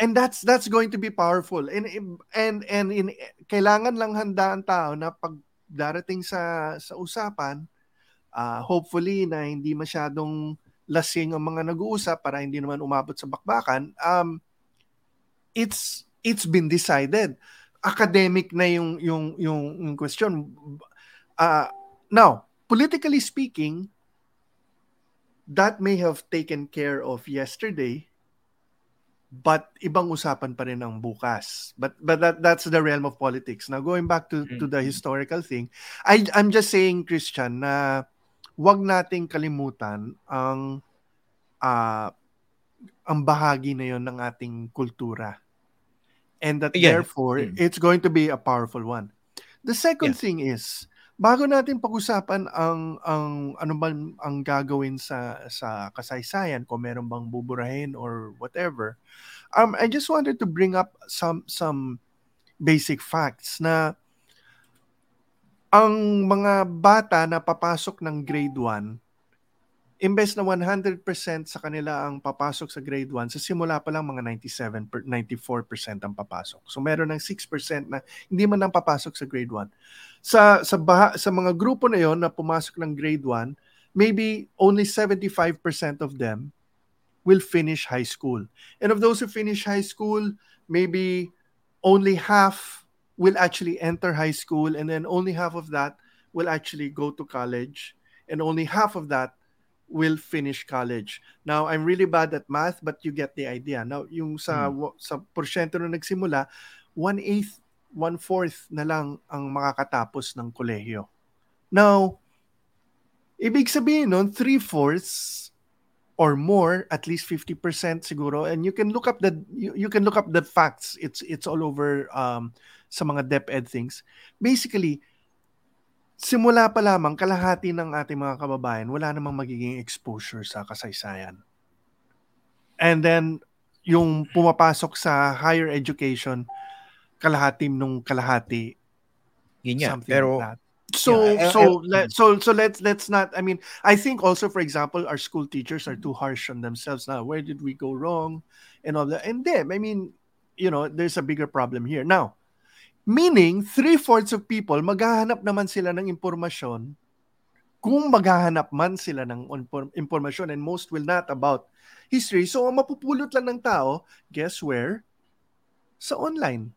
and that's that's going to be powerful. And and and in kailangan lang handa ang tao na pag darating sa sa usapan uh, hopefully na hindi masyadong lasing ang mga nag-uusap para hindi naman umabot sa bakbakan um it's it's been decided. Academic na yung yung yung, yung question. Uh, now politically speaking that may have taken care of yesterday but ibang usapan pa rin ang bukas. But but that that's the realm of politics. Now going back to mm-hmm. to the historical thing, I I'm just saying Christian na wag nating kalimutan ang uh, ang bahagi na 'yon ng ating kultura. And that yeah. therefore mm-hmm. it's going to be a powerful one. The second yeah. thing is bago natin pag-usapan ang ang ano ba ang gagawin sa sa kasaysayan kung meron bang buburahin or whatever um I just wanted to bring up some some basic facts na ang mga bata na papasok ng grade 1 imbes na 100% sa kanila ang papasok sa grade 1, sa simula pa lang mga 97 per, 94% ang papasok. So meron ng 6% na hindi man lang papasok sa grade 1. Sa sa baha, sa mga grupo na 'yon na pumasok ng grade 1, maybe only 75% of them will finish high school. And of those who finish high school, maybe only half will actually enter high school and then only half of that will actually go to college and only half of that will finish college. Now, I'm really bad at math, but you get the idea. Now, yung sa hmm. sa porsyento na nagsimula, one-eighth, one-fourth na lang ang makakatapos ng kolehiyo. Now, ibig sabihin nun, three-fourths or more, at least 50% siguro, and you can look up the you, you can look up the facts. It's it's all over um, sa mga DepEd things. Basically, simula pa lamang kalahati ng ating mga kababayan wala namang magiging exposure sa kasaysayan. And then yung pumapasok sa higher education kalahati nung kalahati. Yun nga, pero like so yeah, so let, so so let's let's not I mean I think also for example our school teachers are too harsh on themselves now where did we go wrong? and all that. And them I mean you know there's a bigger problem here. Now Meaning, three-fourths of people, maghahanap naman sila ng impormasyon kung maghahanap man sila ng impormasyon and most will not about history. So, ang mapupulot lang ng tao, guess where? Sa online.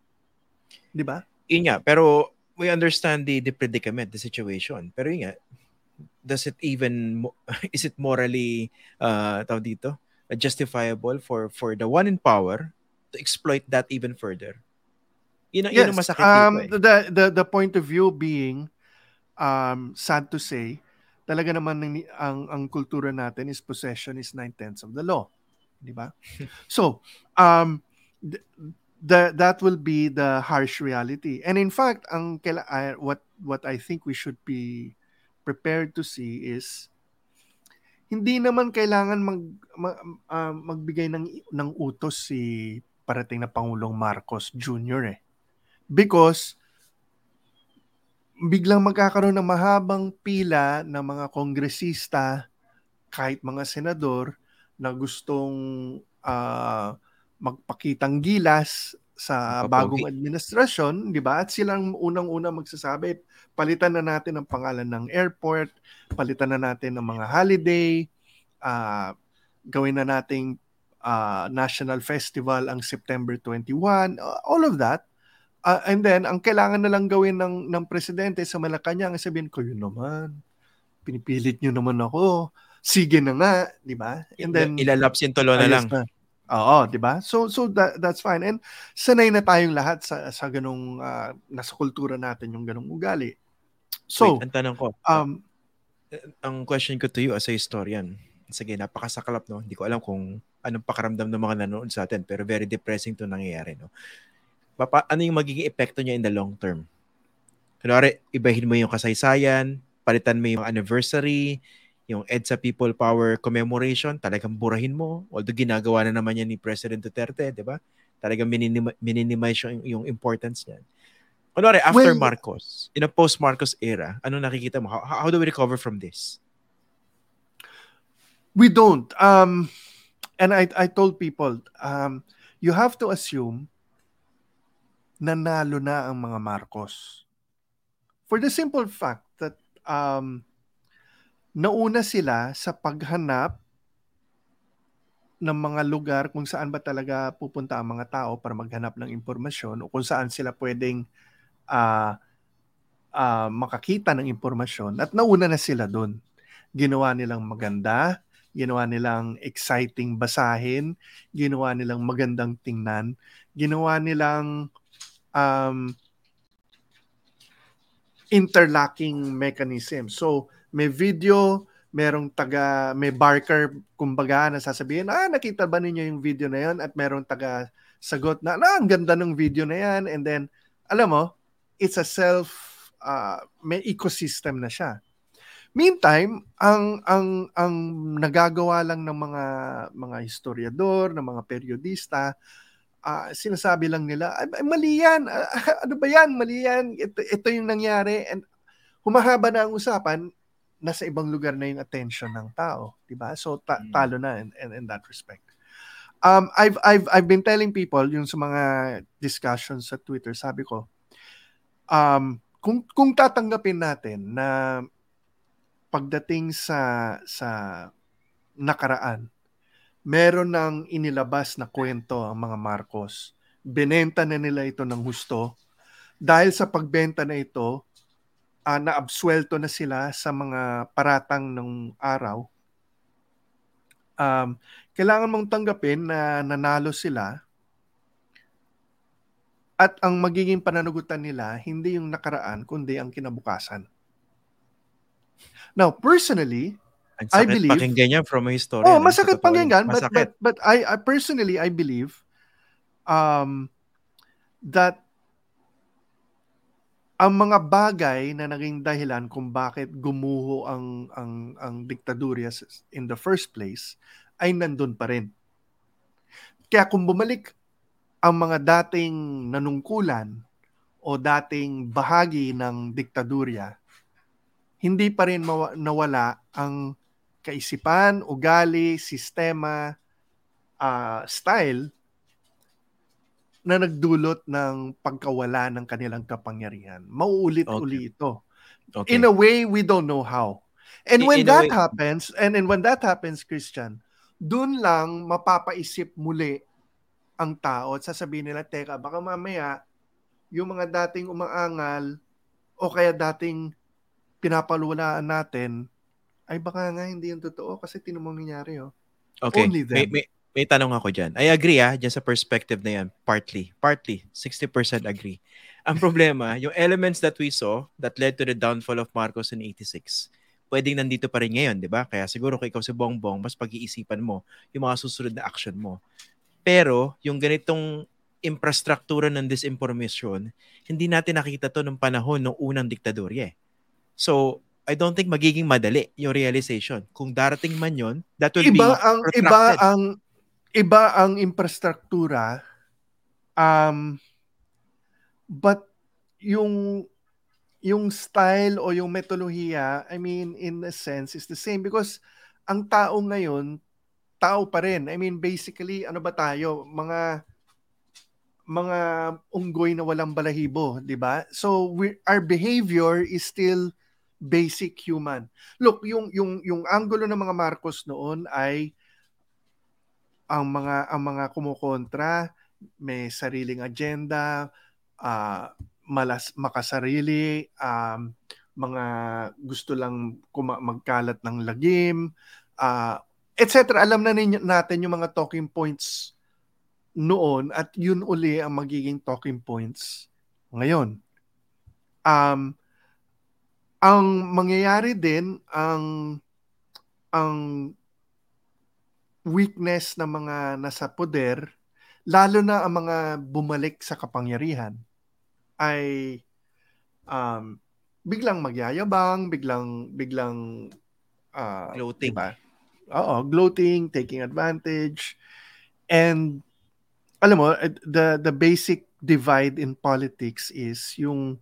Di ba? Yun pero we understand the, the predicament, the situation. Pero yun nga, does it even, is it morally, uh, dito, justifiable for, for the one in power to exploit that even further? Yun, yes, yun ang masakit um, dito eh. The, the, the point of view being, um, sad to say, talaga naman ng, ang, ang kultura natin is possession is nine-tenths of the law. Di ba? so, um, the, the, that will be the harsh reality. And in fact, ang uh, what what I think we should be prepared to see is hindi naman kailangan mag, mag uh, magbigay ng ng utos si parating na Pangulong Marcos Jr. eh because biglang magkakaroon ng mahabang pila ng mga kongresista kahit mga senador na gustong uh, magpakitang gilas sa bagong administrasyon, 'di ba? At silang unang-una magsasabi, palitan na natin ang pangalan ng airport, palitan na natin ang mga holiday, uh, gawin na nating uh, national festival ang September 21, uh, all of that Uh, and then, ang kailangan na lang gawin ng, ng presidente sa Malacanang, sabihin ko, yun naman, pinipilit nyo naman ako. Sige na nga, di ba? And then, ilalapsin tulo na lang. Na. Oo, di ba? So so that, that's fine. And sanay na tayong lahat sa sa ganung uh, nasa kultura natin yung ganung ugali. So, Wait, ang tanong ko. Um ang question ko to you as a historian. Sige, napakasaklap no. Hindi ko alam kung anong pakaramdam ng mga nanonood sa atin pero very depressing to nangyayari no papa, ano yung magiging epekto niya in the long term? Kunwari, ibahin mo yung kasaysayan, palitan mo yung anniversary, yung EDSA People Power Commemoration, talagang burahin mo. Although ginagawa na naman yan ni President Duterte, di ba? Talagang mininima, minimize yung, yung importance niyan. Kunwari, after well, Marcos, in a post-Marcos era, ano nakikita mo? How, how do we recover from this? We don't. Um, and I, I told people, um, you have to assume nanalo na ang mga Marcos. For the simple fact that um, nauna sila sa paghanap ng mga lugar kung saan ba talaga pupunta ang mga tao para maghanap ng impormasyon o kung saan sila pwedeng uh, uh, makakita ng impormasyon at nauna na sila doon. Ginawa nilang maganda, ginawa nilang exciting basahin, ginawa nilang magandang tingnan, ginawa nilang um, interlocking mechanism. So, may video, merong taga, may barker, kumbaga, na sasabihin, ah, nakita ba ninyo yung video na yan? At merong taga sagot na, na, ang ganda ng video na yan. And then, alam mo, it's a self, uh, may ecosystem na siya. Meantime, ang ang ang nagagawa lang ng mga mga historiador, ng mga periodista, uh, sinasabi lang nila, mali yan, uh, ano ba yan, mali yan, ito, ito yung nangyari. And humahaba na ang usapan, nasa ibang lugar na yung attention ng tao, 'di ba? So ta- mm. talo na in, in, in that respect. Um I've I've I've been telling people yung sa mga discussions sa Twitter, sabi ko um kung kung tatanggapin natin na pagdating sa sa nakaraan meron ng inilabas na kwento ang mga Marcos. Benenta na nila ito ng husto. Dahil sa pagbenta na ito, uh, naabswelto na sila sa mga paratang ng araw. Um, kailangan mong tanggapin na nanalo sila at ang magiging pananagutan nila hindi yung nakaraan kundi ang kinabukasan. Now, personally, Ang I sakit believe- pakinggan yan from a historian. oh, masakit pakinggan, but, but, but I, I personally, I believe um, that ang mga bagay na naging dahilan kung bakit gumuho ang ang ang diktadurya in the first place ay nandun pa rin. Kaya kung bumalik ang mga dating nanungkulan o dating bahagi ng diktadurya, hindi pa rin mawa- nawala ang kaisipan, ugali, sistema, ah, style na nagdulot ng pagkawala ng kanilang kapangyarihan. Mauulit-uli ito. Okay. In a way, we don't know how. And In- when in that way- happens, and, and when that happens, Christian, dun lang mapapaisip muli ang tao at sasabihin nila, teka, baka mamaya yung mga dating umaangal o kaya dating pinapalulaan natin ay baka nga hindi yung totoo kasi tinumong nangyari oh. Okay. Only them. May, may, may tanong ako dyan. I agree ah, dyan sa perspective na yan. Partly. Partly. 60% agree. Ang problema, yung elements that we saw that led to the downfall of Marcos in 86, pwedeng nandito pa rin ngayon, di ba? Kaya siguro kung ikaw si Bongbong, mas pag-iisipan mo yung mga susunod na action mo. Pero, yung ganitong infrastruktura ng disinformation, hindi natin nakita to nung panahon ng unang diktadorya eh. So, I don't think magiging madali yung realization. Kung darating man yon, that will be iba ang iba protracted. ang iba ang infrastruktura um but yung yung style o yung metodolohiya I mean in a sense is the same because ang tao ngayon tao pa rin I mean basically ano ba tayo mga mga unggoy na walang balahibo di ba so we, our behavior is still basic human look yung yung yung angulo ng mga Marcos noon ay ang mga ang mga kumukontra may sariling agenda, ah, malas makasarili, um, mga gusto lang kuma- magkalat ng lagim, ah, etc. Alam na ninyo, natin yung mga talking points noon at yun uli ang magiging talking points ngayon. Um, ang mangyayari din ang ang weakness ng mga nasa poder, lalo na ang mga bumalik sa kapangyarihan, ay um, biglang magyayabang, biglang biglang ah, Gloating. diba? Oo, gloating, taking advantage. And alam mo, eh, the the basic divide in politics is yung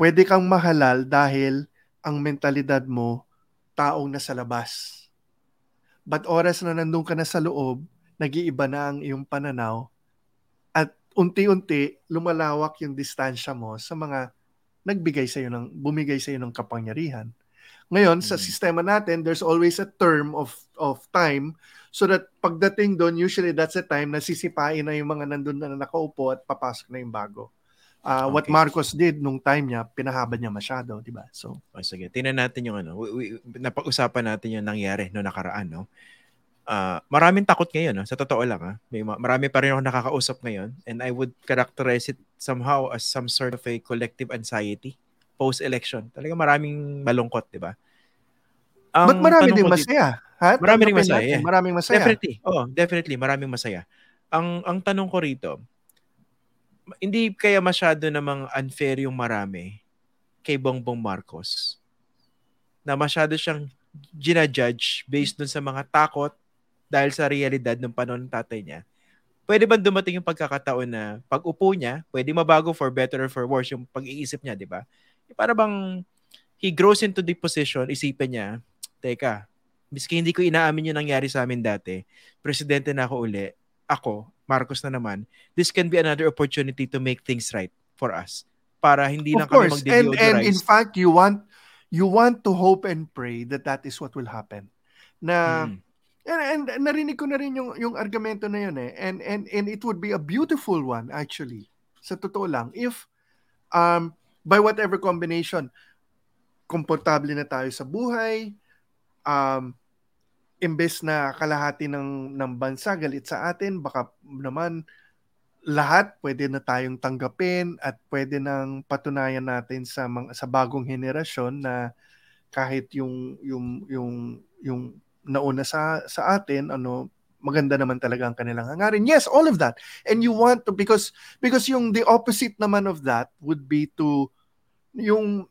pwede kang mahalal dahil ang mentalidad mo taong nasa labas. But oras na nandun ka na sa loob, nag-iiba na ang iyong pananaw at unti-unti lumalawak yung distansya mo sa mga nagbigay sa iyo ng bumigay sa iyo ng kapangyarihan. Ngayon sa Mm. sistema natin, there's always a term of of time so that pagdating doon usually that's the time na sisipain na yung mga nandun na nakaupo at papasok na yung bago. Ah, what Okay. Marcos did nung time niya, pinahaba niya masyado, di ba? So, Oh, sige, tingnan natin yung ano. We, we- napag-usapan natin yung nangyari no nakaraan, no. Ah, maraming takot ngayon, no? sa totoo lang. Ha? May ma- marami pa rin ako nakakausap ngayon and I would characterize it somehow as some sort of a collective anxiety post-election. Talaga maraming malungkot, di ba? Ang but marami tanong din ko dito- masaya. Ha? Marami Tanggapin masaya, natin, yeah. Maraming masaya. Definitely. Oh, definitely maraming masaya. Ang ang tanong ko rito, hindi kaya masyado namang unfair yung marami kay Bongbong Marcos na masyado siyang ginajudge based dun sa mga takot dahil sa realidad ng panahon ng tatay niya. Pwede ba dumating yung pagkakataon na pag upo niya, pwede mabago for better or for worse yung pag-iisip niya, di ba? Para bang he grows into the position, isipin niya, teka, miski hindi ko inaamin yung nangyari sa amin dati, presidente na ako uli, ako, Marcos na naman, this can be another opportunity to make things right for us. Para hindi lang Of kami course. And, and in mag-deodorize. fact, you want you want to hope and pray that that is what will happen. Na Mm. and, and narinig ko na rin yung yung argumento na yun eh. And and and it would be a beautiful one actually. Sa totoo lang if um by whatever combination komportable na tayo sa buhay um imbes na kalahati ng ng bansa galit sa atin baka naman lahat pwede na tayong tanggapin at pwede nang patunayan natin sa mga, sa bagong henerasyon na kahit yung yung yung yung nauna sa sa atin ano maganda naman talaga ang kanilang hangarin. Yes, all of that. And you want to because because yung the opposite naman of that would be to yung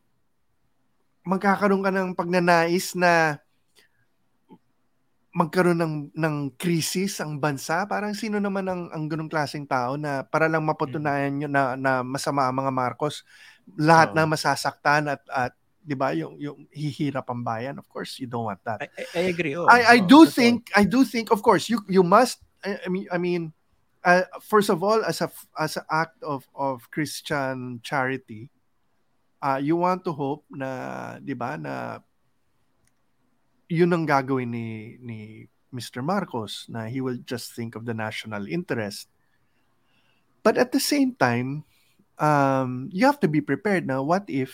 magkakaroon ka ng pagnanais na magkaroon ng ng krisis ang bansa parang sino naman ang ang ganung klaseng tao na para lang mapatunayan nyo na na masama ang mga Marcos lahat Oo. na masasaktan at at 'di ba yung yung hihirap ang bayan of course you don't want that I, I, agree. Oh. I I Oh, do totoo. think I do think of course you you must I, I mean I mean uh, first of all as a as an act of of Christian charity uh, you want to hope na 'di ba na yun ang gagawin ni ni Mr. Marcos na he will just think of the national interest but at the same time um you have to be prepared na what if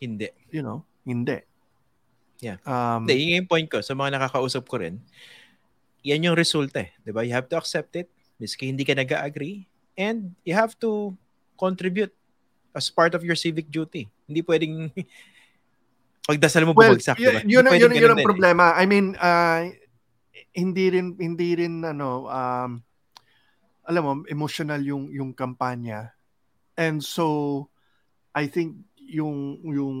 Hindi. you know hindi Yeah. um Hindi, yun yung point ko. Sa mga nakakausap ko rin, yan yung resulta eh. Di ba? You have to accept it, miski hindi ka nag-agree, and you have to contribute as part of your civic duty. Hindi pwedeng pagdasal mo Well, bumagsak, y- di yun, yun, yun, yun ang eh. problema. I mean, uh, hindi rin, hindi rin, ano, um, alam mo, emotional yung, yung kampanya. And so, I think yung, yung,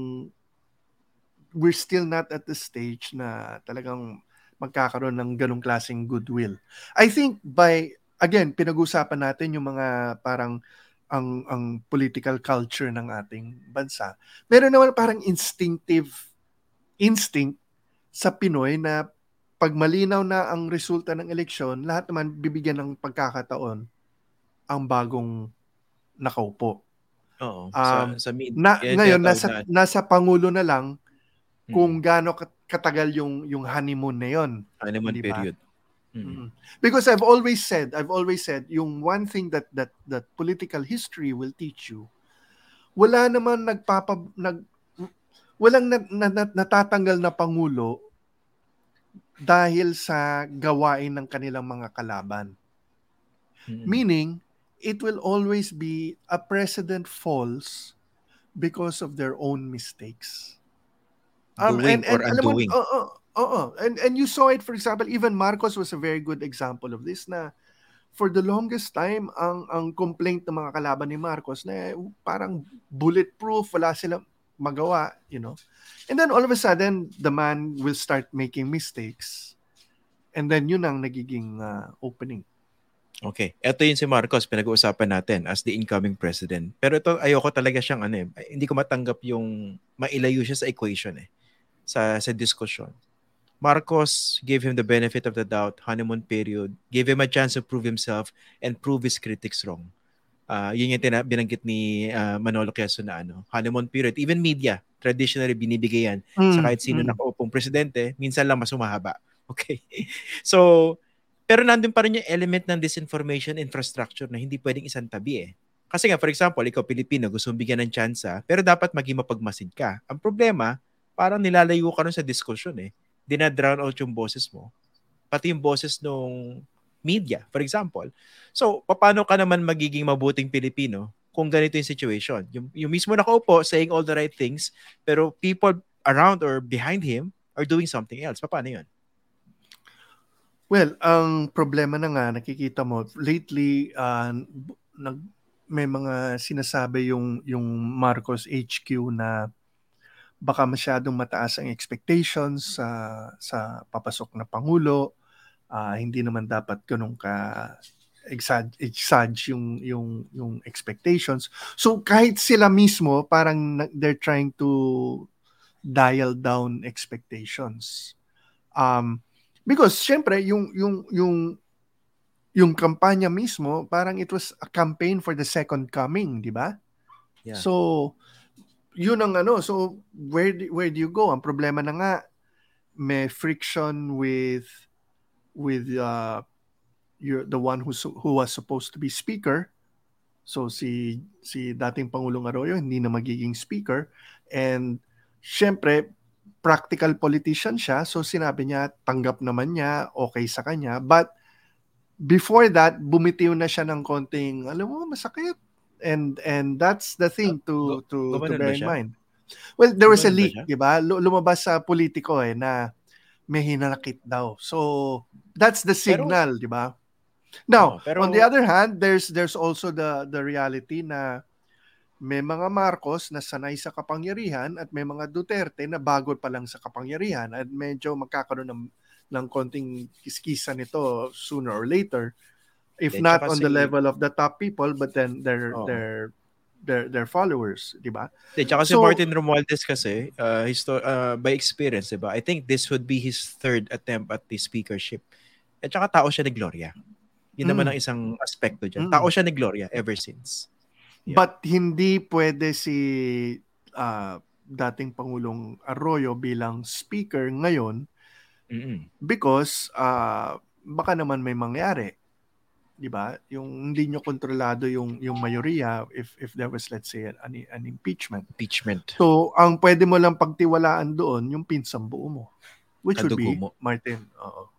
we're still not at the stage na talagang magkakaroon ng ganong klaseng goodwill. I think by, again, pinag-usapan natin yung mga parang ang ang political culture ng ating bansa. Meron naman parang instinctive instinct sa Pinoy na pag malinaw na ang resulta ng eleksyon, lahat naman bibigyan ng pagkakataon ang bagong nakaupo. Oo. Um, sa, sa mid, Na, kaya ngayon, nasa, nasa Pangulo na lang Hmm. kung gaano kat- katagal yung, yung honeymoon na yon. honeymoon Di ba? period. Mm. Mm. Because I've always said, I've always said, yung one thing that that that political history will teach you, wala naman nagpapa nag walang na, na, na- natatanggal na pangulo dahil sa gawain ng kanilang mga kalaban. Mm. Meaning, it will always be a president falls because of their own mistakes. Doing or alam mo, undoing. oo, oo. And, and you saw it, for example, even Marcos was a very good example of this na for the longest time, ang, ang complaint ng mga kalaban ni Marcos na parang bulletproof, wala silang magawa, you know. And then all of a sudden, the man will start making mistakes. And then yun ang nagiging uh, opening. Okay. Ito yun si Marcos, pinag-uusapan natin as the incoming president. Pero ito, ayoko talaga siyang ano eh. Hindi ko matanggap yung mailayo siya sa equation eh. Sa, sa discussion. Marcos gave him the benefit of the doubt, honeymoon period, gave him a chance to prove himself and prove his critics wrong. Ah, yun yung tina- binanggit ni ah, Manolo Quezon na ano, honeymoon period. Even media, traditionally binibigay yan sa kahit sino Mm. nakaupong presidente, minsan lang mas humahaba. Okay? So, pero nandun pa rin yung element ng disinformation infrastructure na hindi pwedeng isang tabi eh. Kasi nga, for example, ikaw Pilipino, gusto mong bigyan ng tsansa, pero dapat maging mapagmasid ka. Ang problema, parang nilalayo ka nun sa diskusyon eh. Dinadrown out yung boses mo. Pati yung boses ng media, for example. So, paano ka naman magiging mabuting Pilipino kung ganito yung situation? Yung, yung mismo nakaupo saying all the right things, pero people around or behind him are doing something else. Paano yun? Well, ang problema na nga, nakikita mo, lately, uh, nag, may mga sinasabi yung, yung Marcos HQ na baka masyadong mataas ang expectations sa sa papasok na pangulo. Ah, hindi naman dapat ganun ka exag, exage yung yung yung expectations. So kahit sila mismo parang they're trying to dial down expectations. Um because syempre yung yung yung yung kampanya mismo parang it was a campaign for the second coming, di ba? Yeah. So yun ang ano, so where do, where do you go? Ang problema na nga may friction with with uh your the one who who was supposed to be speaker. So si si dating Pangulong Arroyo hindi na magiging speaker and syempre practical politician siya so sinabi niya tanggap naman niya okay sa kanya but before that bumitiw na siya ng konting alam mo masakit and and that's the thing to to, to gumanon ba bear in mind Well, there was a Ganun ba leak, di ba? Lu- Lumabas sa politiko eh na may hinanakit daw. So, that's the signal, di ba? Now, Oo, pero- on the other hand, there's there's also the the reality na may mga Marcos na sanay sa kapangyarihan at may mga Duterte na bago pa lang sa kapangyarihan at medyo magkakaroon ng ng konting kiskisa nito sooner or later if Eh, not on the si- level of the top people but then their Oo. their their their followers, di ba? Di, tsaka si So- Martin Romualdez kasi, uh, histo- uh, by experience, diba? I think this would be his third attempt at the speakership. At tsaka tao siya ni Gloria. Yun naman Mm. ang isang aspekto dyan. Mm. Tao siya ni Gloria ever since. Yeah. But hindi pwede si ah, dating Pangulong Arroyo bilang speaker ngayon Mm-mm. because ah, baka naman may mangyari. 'Di ba? Yung hindi nyo kontrolado yung yung mayorya if if there was let's say an, an impeachment. Impeachment. So, ang pwede mo lang pagtiwalaan doon yung pinsang buo mo. Which would Kadugo be mo. Martin. Oo.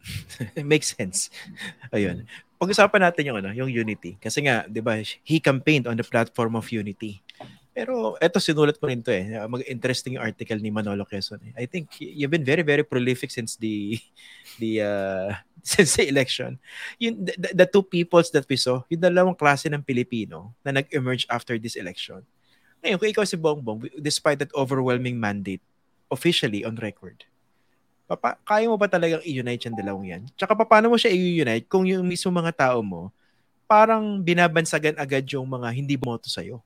Makes sense. Ayun. Pag-usapan natin yung ano, yung unity. Kasi nga, 'di ba, he campaigned on the platform of unity. Pero eto sinulat ko rin to eh. Mag interesting yung article ni Manolo Quezon. eh. I think you've been very very prolific since the the uh, since the election. Yung the, the- two peoples that we saw, yung dalawang klase ng Pilipino na nag-emerge after this election. Ngayon, kung ikaw si Bongbong, despite that overwhelming mandate, officially on record, Papa, kaya mo ba talagang i-unite yung dalawang yan? Tsaka pa, paano mo siya i-unite kung yung mismo mga tao mo, parang binabansagan agad yung mga hindi bumoto sa'yo?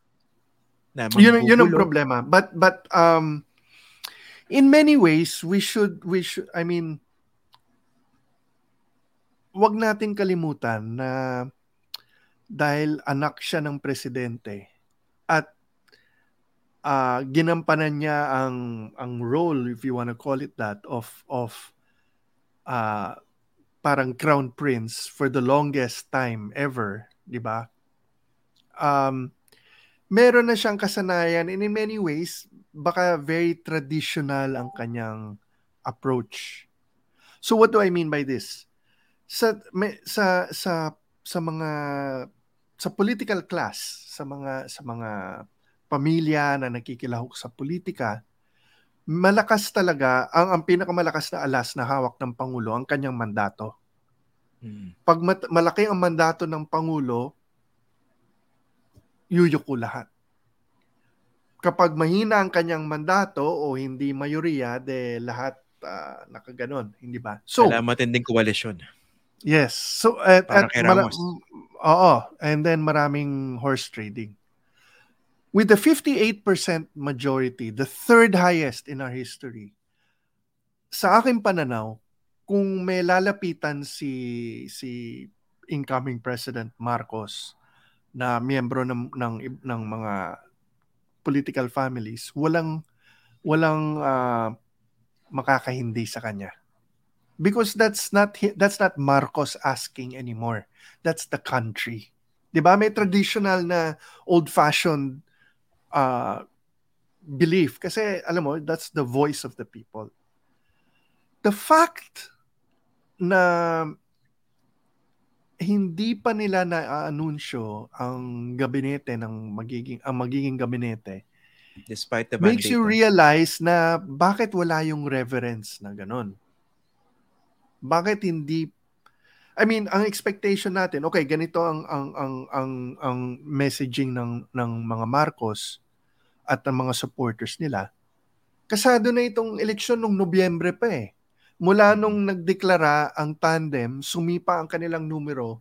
Na yun, yun ang problema. But but um in many ways we should we should I mean wag natin kalimutan na dahil anak siya ng presidente at ah, ginampanan niya ang ang role if you want to call it that of of ah, parang crown prince for the longest time ever, 'di ba? Um meron na siyang kasanayan and in many ways baka very traditional ang kanyang approach. So what do I mean by this? Sa may, sa sa sa mga sa political class, sa mga sa mga pamilya na nakikilahok sa politika, malakas talaga ang ang pinakamalakas na alas na hawak ng pangulo ang kanyang mandato. Mm. Pag mat- malaki ang mandato ng pangulo, yuyuko lahat. Kapag mahina ang kanyang mandato o hindi mayoriya, de lahat ah, nakaganon, hindi ba? So, Kailangan matinding koalisyon. yes. So, at, Para at kay mala- Ramos. m- oo. And then maraming horse trading. With the 58% majority, the third highest in our history, sa aking pananaw, kung may lalapitan si si incoming President Marcos na miyembro ng ng ng mga political families, walang walang ah, makakahindi sa kanya. Because that's not that's not Marcos asking anymore. That's the country. 'Di ba? May traditional na old-fashioned uh, belief kasi alam mo, that's the voice of the people. The fact na hindi pa nila na-anunsyo ang gabinete ng magiging ang magiging gabinete Despite the makes mandate. you no? realize na bakit wala yung reverence na ganon. Bakit hindi I mean, ang expectation natin, okay, ganito ang ang ang ang ang messaging ng ng mga Marcos at ng mga supporters nila. Kasado na itong eleksyon nung Nobyembre pa eh. Mula nung nagdeklara ang tandem, sumipa ang kanilang numero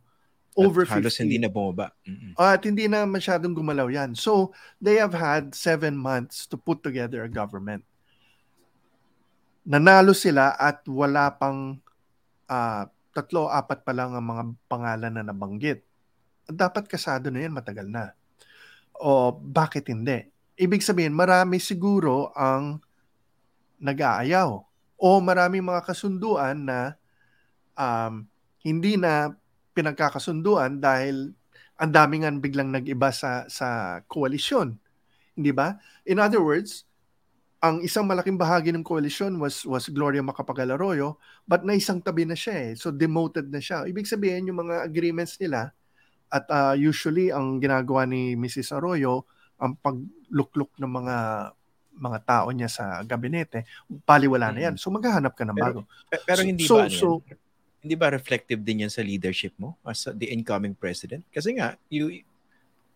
over At halos 50. hindi na bumaba. Mm-mm. At hindi na masyadong gumalaw yan. So, they have had seven months to put together a government. Nanalo sila at wala pang ah, tatlo, apat pa lang ang mga pangalan na nabanggit. Dapat kasado na yan, matagal na. O bakit hindi? Ibig sabihin, marami siguro ang nag-aayaw. O maraming mga kasunduan na um, hindi na pinagkakasunduan dahil ang dami nga biglang nag-iba sa sa koalisyon. Hindi ba? In other words, ang isang malaking bahagi ng koalisyon was was Gloria Macapagal Arroyo, but na isang tabi na siya eh. So demoted na siya. Ibig sabihin yung mga agreements nila at ah, usually ang ginagawa ni Mrs. Arroyo ang paglukluk ng mga mga tao niya sa gabinete, baliwala na yan. So maghahanap ka ng Pero- bago. Pe- Pero hindi So- ba so- yan? Hindi ba reflective din yan sa leadership mo as the incoming president? Kasi nga, you,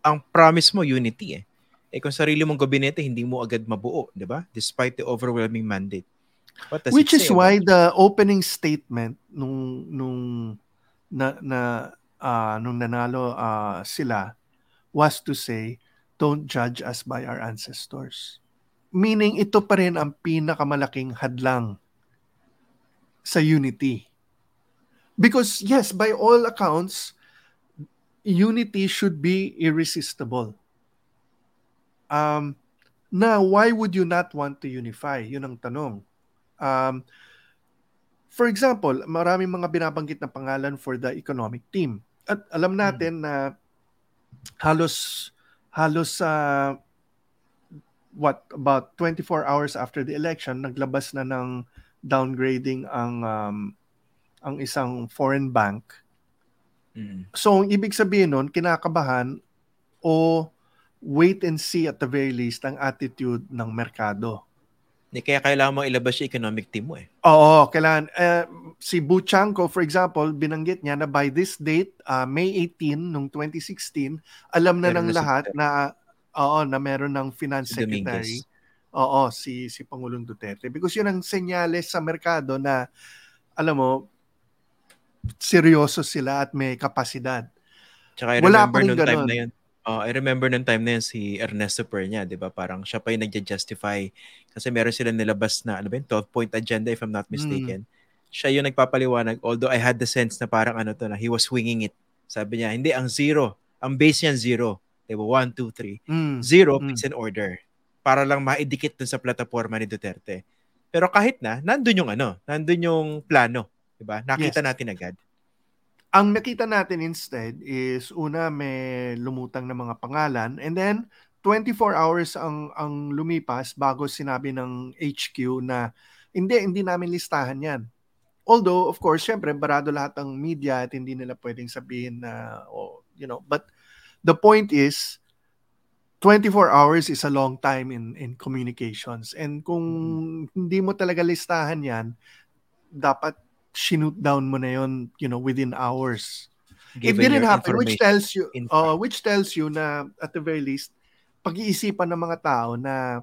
ang promise mo, unity eh. Eh kung sarili mong gabinete, hindi mo agad mabuo, di ba? Despite the overwhelming mandate. What does Which is say why the opening statement nung nung na, na ah, nung nanalo ah, sila was to say don't judge us by our ancestors. Meaning ito pa rin ang pinakamalaking hadlang sa unity. Because yes, by all accounts, unity should be irresistible. Um, now, why would you not want to unify? Yun ang tanong. Um, for example, maraming mga binabanggit na pangalan for the economic team. At alam natin na halos halos sa what about 24 hours after the election naglabas na ng downgrading ang um, ang isang foreign bank. Mm. So, ang ibig sabihin nun, kinakabahan o wait and see at the very least ang attitude ng merkado. Hindi, kaya kailangan mo ilabas yung economic team mo eh. Oo, kailangan. Eh, si Buchanko, for example, binanggit niya na by this date, ah, May 18 nung 2016, alam na Meron ng na si lahat Duterte. na oo, na meron ng finance Dominguez. secretary. Oo, si si Pangulong Duterte. Because yun ang senyales sa merkado na alam mo seryoso sila at may kapasidad. Tsaka I Wala remember nung time ganun. na yun. Oh, I remember nung time na yun si Ernesto Pernia, 'di ba? Parang siya pa yung nagja-justify kasi meron sila nilabas na ano ba yun, 12 point agenda if I'm not Hmm. mistaken. Siya yung nagpapaliwanag although I had the sense na parang ano to na he was winging it. Sabi niya, hindi ang zero, ang base niyan zero. 'Di ba? 1 2 3. Mm. Zero Mm. fix and order para lang maidikit dun sa plataforma ni Duterte. Pero kahit na, nandun yung ano, nandun yung plano, 'di ba? Nakita Yes. natin agad. Ang nakita natin instead is una may lumutang na mga pangalan and then 24 hours ang ang lumipas bago sinabi ng HQ na hindi hindi namin listahan 'yan. Although of course, syempre barado lahat ng media at hindi nila pwedeng sabihin na oh, you know, but the point is 24 hours is a long time in in communications. And kung hindi mo talaga listahan 'yan, dapat shinoot down mo na yon you know within hours. It Given didn't your happen which tells you uh, which tells you na at the very least pag-iisipan ng mga tao na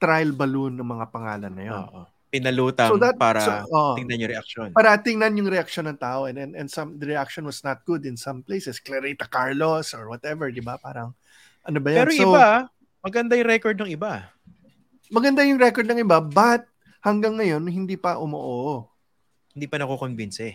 trial balloon ng mga pangalan na yon Oo. Pinalutang So that- para so, oo. tingnan yung reaction. para tingnan yung reaction ng tao and, and and some the reaction was not good in some places Clarita Carlos or whatever di ba parang ano ba yan Pero so iba, maganda yung record ng iba. maganda yung record ng iba but hanggang ngayon hindi pa umuoo Hindi pa nako-convince eh.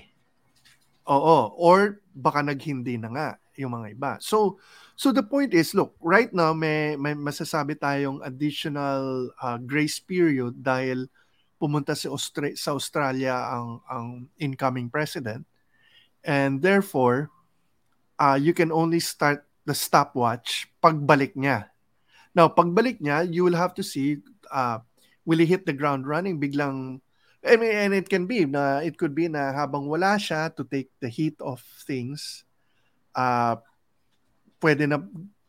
Oo, or baka naghindi na nga yung mga iba. So so the point is, look, right now may may masasabi tayong additional uh, grace period dahil pumunta si Austra- sa Australia ang ang incoming president. And therefore, uh, you can only start the stopwatch pagbalik niya. Now, pagbalik niya, you will have to see uh, will he hit the ground running biglang I mean, and it can be na it could be na habang wala siya to take the heat of things, uh, pwede na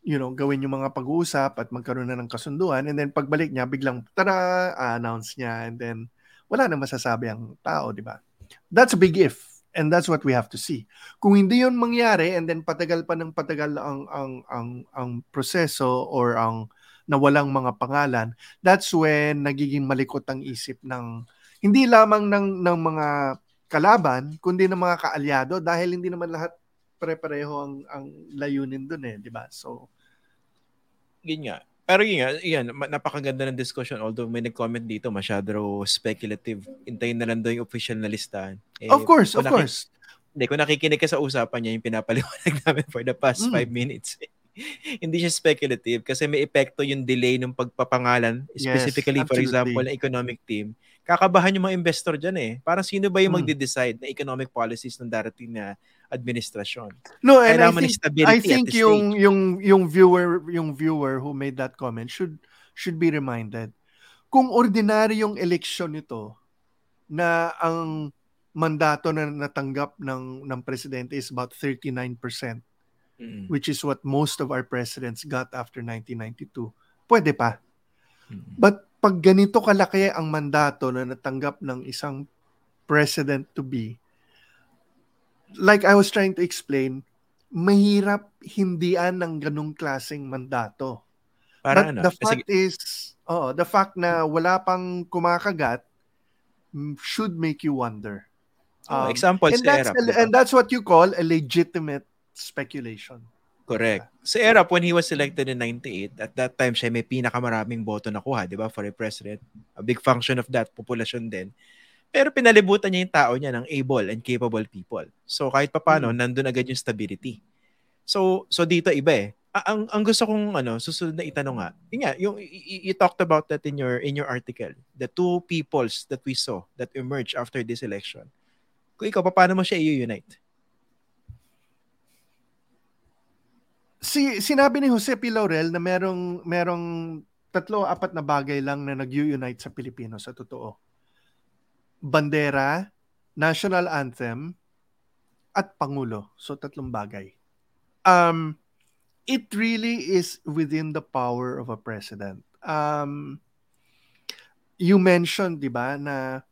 you know, gawin yung mga pag-uusap at magkaroon na ng kasunduan and then pagbalik niya biglang tara, announce niya and then wala na masasabi ang tao, di ba? That's a big if and that's what we have to see. Kung hindi yun mangyari and then patagal pa ng patagal ang ang ang ang proseso or ang nawalang mga pangalan, that's when nagiging malikot ang isip ng hindi lamang ng ng mga kalaban kundi ng mga kaalyado dahil hindi naman lahat pare-pareho ang ang layunin doon eh, di ba? So Yun nga. Pero yun nga, yan, napakaganda ng discussion. Although may nag-comment dito, masyado speculative. Intayin na lang daw yung official na listahan. Eh, of course, of course. Hindi, kung nakikinig ka sa usapan niya, yung pinapaliwanag namin for the past Mm. five minutes. hindi siya speculative kasi may epekto yung delay ng pagpapangalan, Yes, specifically for absolutely. example, ng economic team. Kakabahan yung mga investor dyan eh. Parang sino ba yung Mm. magde-decide na economic policies ng darating na administrasyon? No, and I Kailangan ng think stability I think yung stage. yung yung viewer yung viewer who made that comment should should be reminded kung ordinaryong eleksyon ito na ang mandato na natanggap ng ng presidente is about 39%, Mm. which is what most of our presidents got after 1992. Pwede pa. Mm. But pag ganito kalaki ang mandato na natanggap ng isang president to be, like I was trying to explain, mahirap hindian ng ganung klaseng mandato. Para But ano? the Sige. fact is, oh, the fact na wala pang kumakagat should make you wonder. Oh, Um, example, and si that's, diba? and that's what you call a legitimate speculation. Correct. Si Erap, when he was elected in 98, at that time siya may pinakamaraming boto nakuha, di ba, for a president. A big function of that population din. Pero pinalibutan niya yung tao niya ng able and capable people. So kahit papano, Hmm. nandun agad yung stability. So so dito iba eh. Ang ang gusto kong ano, susunod na itanong nga. Yun nga, yung y- y- you talked about that in your in your article. The two peoples that we saw that emerged after this election. Kung ikaw, paano mo siya i-unite? Si sinabi ni Jose P. Laurel na merong merong tatlo apat na bagay lang na nag-unite sa Pilipino sa totoo. Bandera, national anthem, at pangulo. So tatlong bagay. Um it really is within the power of a president. Um you mentioned, 'di ba, na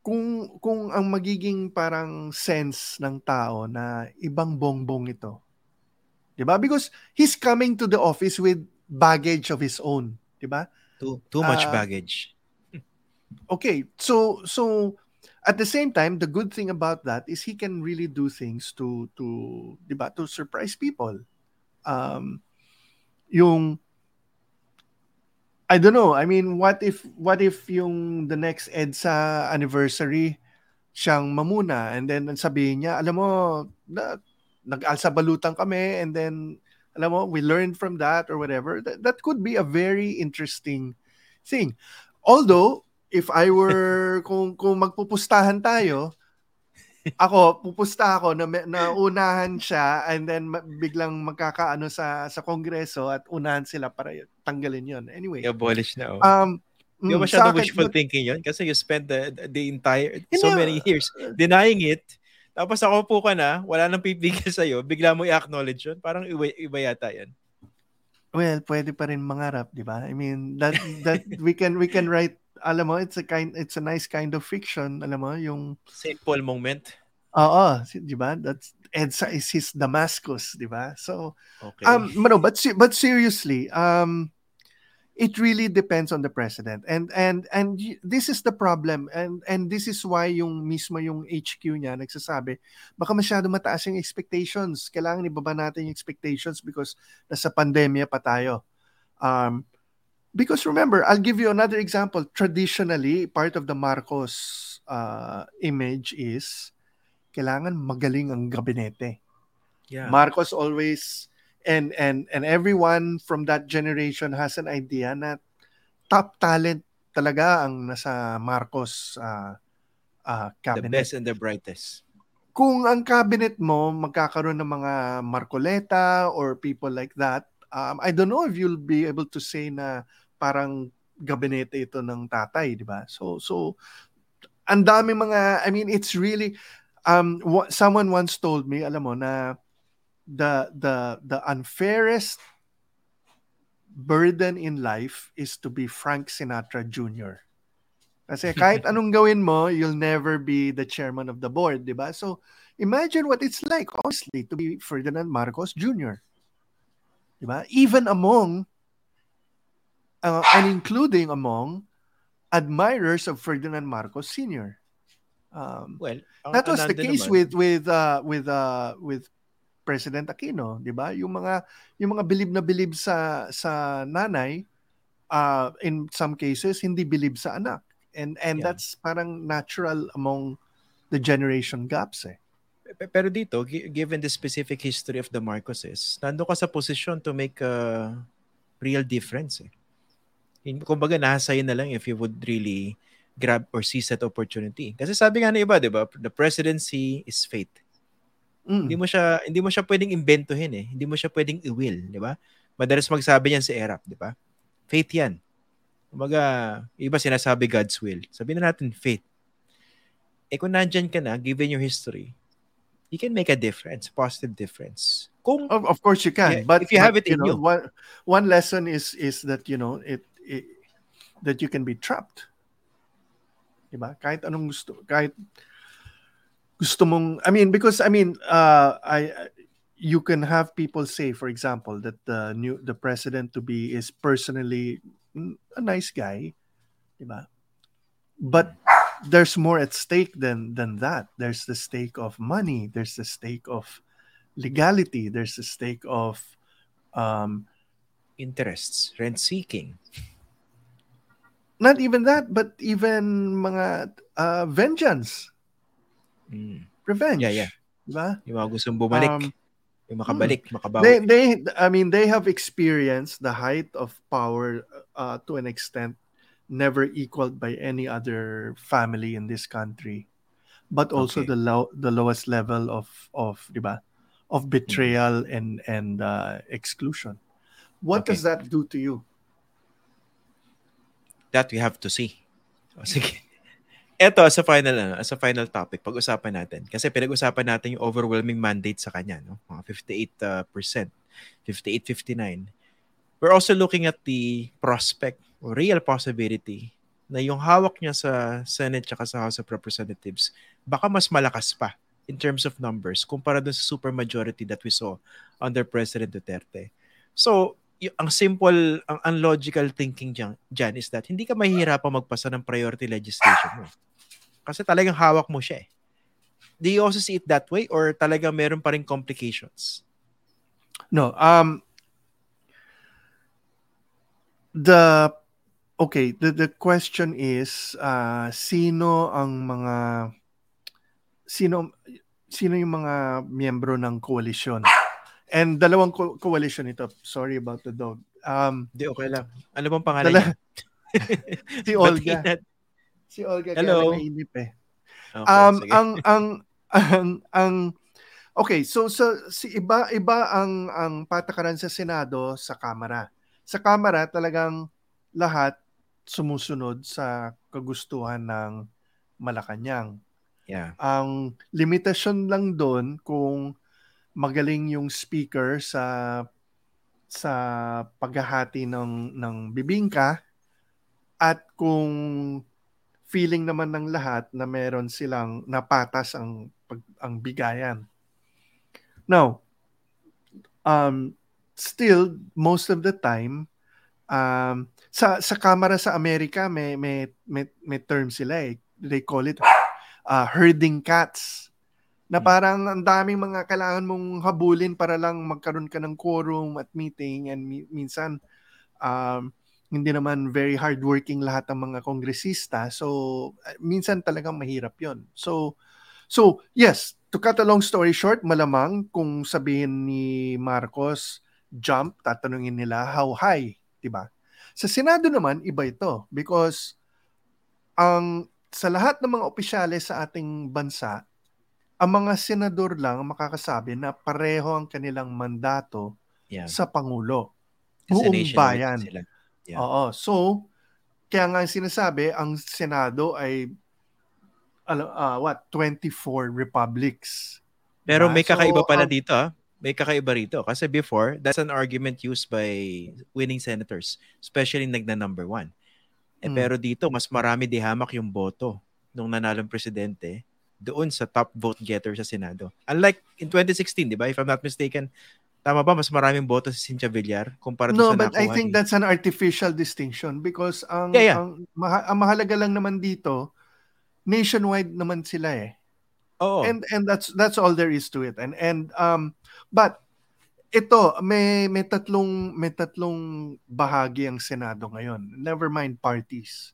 kung kung ang magiging parang sense ng tao na ibang bongbong ito 'Di ba? Because he's coming to the office with baggage of his own, 'di ba? Too too much Ah, baggage. Okay, so so at the same time, the good thing about that is he can really do things to to 'di ba, to surprise people. Um yung I don't know. I mean, what if what if yung the next EDSA anniversary siyang mamuna and then sabihin niya, alam mo, na, nag-alsa balutan kami and then alam mo, we learned from that or whatever. That, that could be a very interesting thing. Although, if I were, kung, kung magpupustahan tayo, ako, pupusta ako na, na unahan siya and then biglang magkakaano sa sa kongreso at unahan sila para tanggalin yon Anyway, I-abolish na. Oh. um, mm, masyadong sa akin, wishful but- thinking yun? Kasi you spent the, the entire, so many years denying it. Tapos ako po ka na, wala nang pipigil sa'yo, bigla mo i-acknowledge yun. Parang iba, iba yata yan. Well, pwede pa rin mangarap, 'di ba? I mean, that that we can we can write alam mo, it's a kind it's a nice kind of fiction, alam mo, yung St. Paul moment. oo, 'di ba? That's EDSA is his Damascus, 'di ba? So, Okay. um no, but but seriously, um it really depends on the president. And and and this is the problem and and this is why yung mismo yung HQ niya nagsasabi, baka masyado mataas yung expectations. Kailangan ibaba natin yung expectations because nasa pandemya pa tayo. Um because remember, I'll give you another example. Traditionally, part of the Marcos uh, image is kailangan magaling ang gabinete. yeah. Marcos always and and and everyone from that generation has an idea na top talent talaga ang nasa Marcos uh, uh, the cabinet. best and the brightest. Kung ang cabinet mo magkakaroon ng mga Marcoleta or people like that, um, I don't know if you'll be able to say na parang gabinete ito ng tatay, di ba? So so ang dami mga I mean it's really um wa- someone once told me, alam mo na the the the unfairest burden in life is to be Frank Sinatra Jr. Kasi kahit anong gawin mo, you'll never be the chairman of the board, di ba? So, imagine what it's like, honestly, to be Ferdinand Marcos Jr. Di ba? Even among, uh, and including among, admirers of Ferdinand Marcos Sr. Um, Well, that was the case naman, with with uh, with uh, with President Aquino, 'di ba? Yung mga yung mga bilib na bilib sa sa nanay uh, in some cases hindi bilib sa anak. And and Yeah. that's parang natural among the generation gaps eh. Pe- Pero dito, gi- given the specific history of the Marcoses, nando ka sa posisyon to make a real difference. Eh. In, kumbaga, nasa na lang if you would really grab or seize that opportunity. Kasi sabi nga na iba, di ba? The presidency is fate. Mm. Hindi mo siya hindi mo siya pwedeng imbentohin eh. Hindi mo siya pwedeng i-will, di ba? Madalas magsabi niyan si Erap, di ba? Fate 'yan. Kumbaga, iba sinasabi God's will. Sabihin na natin fate. Eh kung nandyan ka na, given your history, you can make a difference, positive difference. Kung Of, of course you Yeah, can, but if you have but, it in know, you. one one lesson is is that you know it, it that you can be trapped. Diba? Kahit anong gusto, kahit gusto mong, I mean, because, I mean, uh, I, you can have people say, for example, that the new, the president to be is personally a nice guy, diba? But there's more at stake than than that. There's the stake of money. There's the stake of legality. There's the stake of um, interests, rent seeking. Not even that, but even mga uh, vengeance. Mm. Revenge. Yeah, yeah. Diba? Yung mga gustong bumalik. Um, yung makabalik, hmm. makabawi. They, they, I mean, they have experienced the height of power uh, to an extent never equaled by any other family in this country. But also okay. the low, the lowest level of of, diba? Of betrayal mm-hmm. and and uh, exclusion. What okay. does that do to you? That we have to see. O, sige. Ito, as a final, ano, as a final topic, pag-usapan natin. Kasi pinag-usapan natin yung overwhelming mandate sa kanya, no? Mga 58%, 58-59. We're also looking at the prospect or real possibility na yung hawak niya sa Senate at sa House of Representatives baka mas malakas pa in terms of numbers kumpara dun sa supermajority that we saw under President Duterte. So, y- ang simple, ang unlogical thinking dyan, dyan is that hindi ka mahihirapan magpasa ng priority legislation mo. Kasi talagang hawak mo siya eh. Do you also see it that way or talagang meron pa rin complications? No, um, the okay, the the question is uh, sino ang mga sino sino yung mga miyembro ng coalition? And dalawang co- coalition ito. Sorry about the dog. Um, Di okay lang. Ano bang pangalan dala- niya? si Olga. si Olga Hello. kaya mainip eh. Okay, um, ang ang ang ang Okay, so so si iba iba ang ang patakaran sa Senado sa Kamara. Sa Kamara talagang lahat sumusunod sa kagustuhan ng Malacanang. Yeah. Ang limitasyon lang doon kung magaling yung speaker sa sa paghahati ng ng bibingka at kung feeling naman ng lahat na meron silang napatas ang pag, ang bigayan. Now, um, still most of the time um, sa sa kamera sa Amerika may may may, may term sila eh. They call it uh, herding cats. Na hmm. parang ang daming mga kailangan mong habulin para lang magkaroon ka ng quorum at meeting and mi- minsan um, hindi naman very hardworking lahat ng mga kongresista. So uh, minsan talagang mahirap 'yon. So so yes, to cut a long story short, malamang kung sabihin ni Marcos jump, tatanungin nila how high, 'di ba? Sa Senado naman, iba ito because ang sa lahat ng mga opisyales sa ating bansa, ang mga senador lang makakasabi na pareho ang kanilang mandato yeah. sa Pangulo. Buong bayan. Sila. Yeah. Oo. So, kaya nga sinasabi, ang Senado ay uh, what, 24 republics. Pero may kakaiba so, pala um, dito ah may kakaiba rito. Kasi before, that's an argument used by winning senators, especially nagna number one. Eh, hmm. Pero dito, mas marami di hamak yung boto nung nanalong presidente doon sa top vote getter sa Senado. Unlike in 2016, di ba? If I'm not mistaken, tama ba? Mas maraming boto si Cynthia Villar kumpara no, sa but I think ni... that's an artificial distinction because ang, yeah, yeah. ang, maha- ang mahalaga lang naman dito, nationwide naman sila eh. Oh. And and that's that's all there is to it. And and um But ito, may may tatlong may tatlong bahagi ang Senado ngayon. Never mind parties.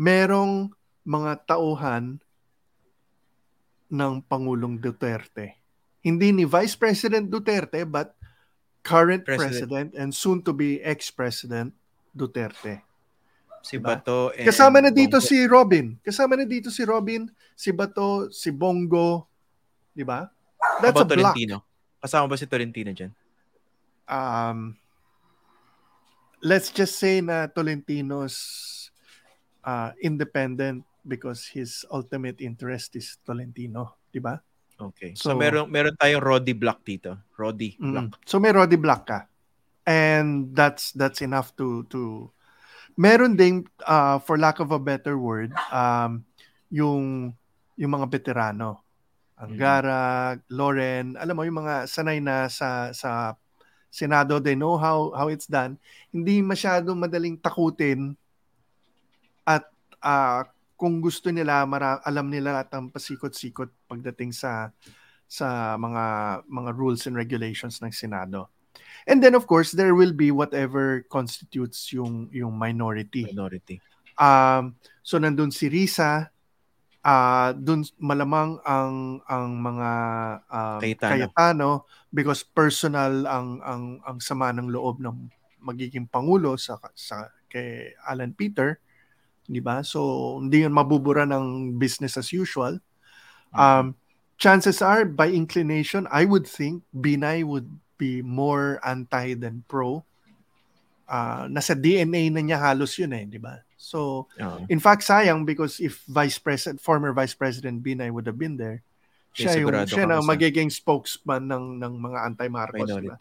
Merong mga tauhan ng Pangulong Duterte. Hindi ni Vice President Duterte but current president, president and soon to be ex-president Duterte. Si diba? Bato and Kasama na dito Bongo. si Robin. Kasama na dito si Robin, si Bato, si Bongo, 'di ba? That's About a block. Tolentino. Kasama ba si Tolentino dyan? Um, let's just say na Tolentino's uh, independent because his ultimate interest is Tolentino, di ba? Okay. So, so meron meron tayong Roddy Block dito. Roddy. Mm, so may Roddy Block ka. And that's that's enough to to meron ding uh, for lack of a better word, um yung yung mga veterano. Angara, Loren, alam mo yung mga sanay na sa sa Senado, they know how how it's done. Hindi masyado madaling takutin at uh, kung gusto nila, mara, alam nila at ang pasikot-sikot pagdating sa sa mga mga rules and regulations ng Senado. And then of course, there will be whatever constitutes yung yung minority. Minority. Um so nandun si Risa, uh, dun malamang ang ang mga um, Cayetano. Cayetano because personal ang ang ang sama ng loob ng magiging pangulo sa sa kay Alan Peter, 'di ba? So hindi yun mabubura ng business as usual. Um chances are by inclination I would think Binay would be more anti than pro. Uh, nasa DNA na niya halos yun eh, di ba? So, Oo. in fact, sayang because if Vice President, former Vice President Binay would have been there, Eh, siya yung siya na magiging spokesman ng ng mga anti-Marcos, di ba?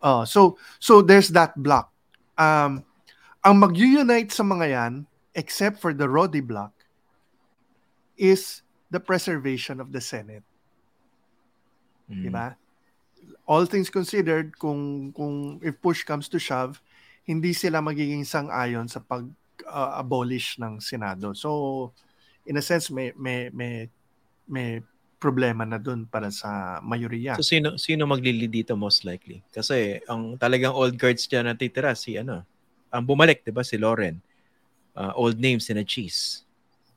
Oh, so so there's that block. Um ang mag-unite sa mga yan except for the Rodi block is the preservation of the Senate, Mm. di ba? All things considered, kung kung if push comes to shove, hindi sila magiging sang-ayon sa pag-abolish ng Senado. So in a sense may may may may problema na dun para sa mayoriya. So sino sino maglili dito most likely? Kasi ang talagang old guards diyan na titira si ano, ang bumalik 'di ba si Lauren. Uh, old names in a cheese.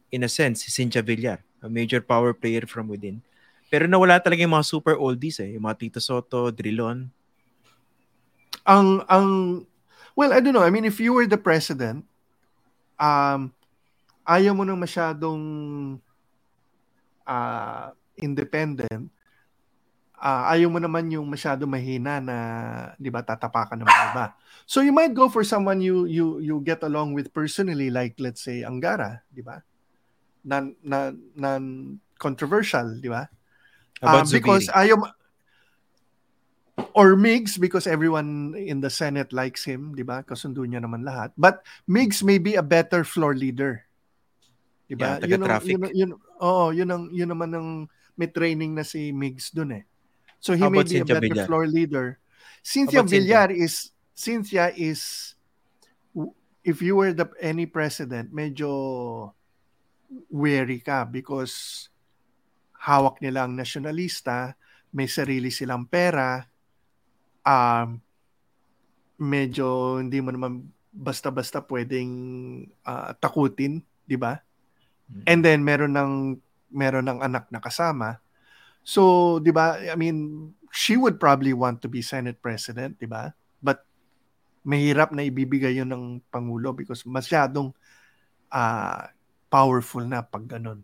In a sense, si Cynthia Villar, a major power player from within. Pero nawala talaga yung mga super oldies eh, yung mga Tito Soto, Drilon. ang ang well I don't know I mean if you were the president um ayaw mo nang masyadong ah, independent ah, ayaw mo naman yung masyado mahina na 'di ba tatapakan ng iba so you might go for someone you you you get along with personally like let's say Angara 'di ba non non non controversial 'di ba Um, because Zubiri. ayaw or Migs because everyone in the Senate likes him, 'di ba? Kasundo niya naman lahat. But Migs may be a better floor leader. 'Di ba? Yeah, yun, ang- yun, yun, oo, yun ang yun naman ang may training na si Migs dun eh. So he How may be a Cynthia better Villar? floor leader. Cynthia about Cynthia? Villar is Cynthia is if you were the any president, medyo wary ka because hawak nila ang nasyonalista, may sarili silang pera, um, medyo hindi mo naman basta-basta pwedeng ah, takutin, di ba? Mm. And then meron ng meron ng anak na kasama. So, di ba, I mean, she would probably want to be Senate President, di ba? But mahirap na ibibigay yun ng Pangulo because masyadong ah, powerful na pag ganun.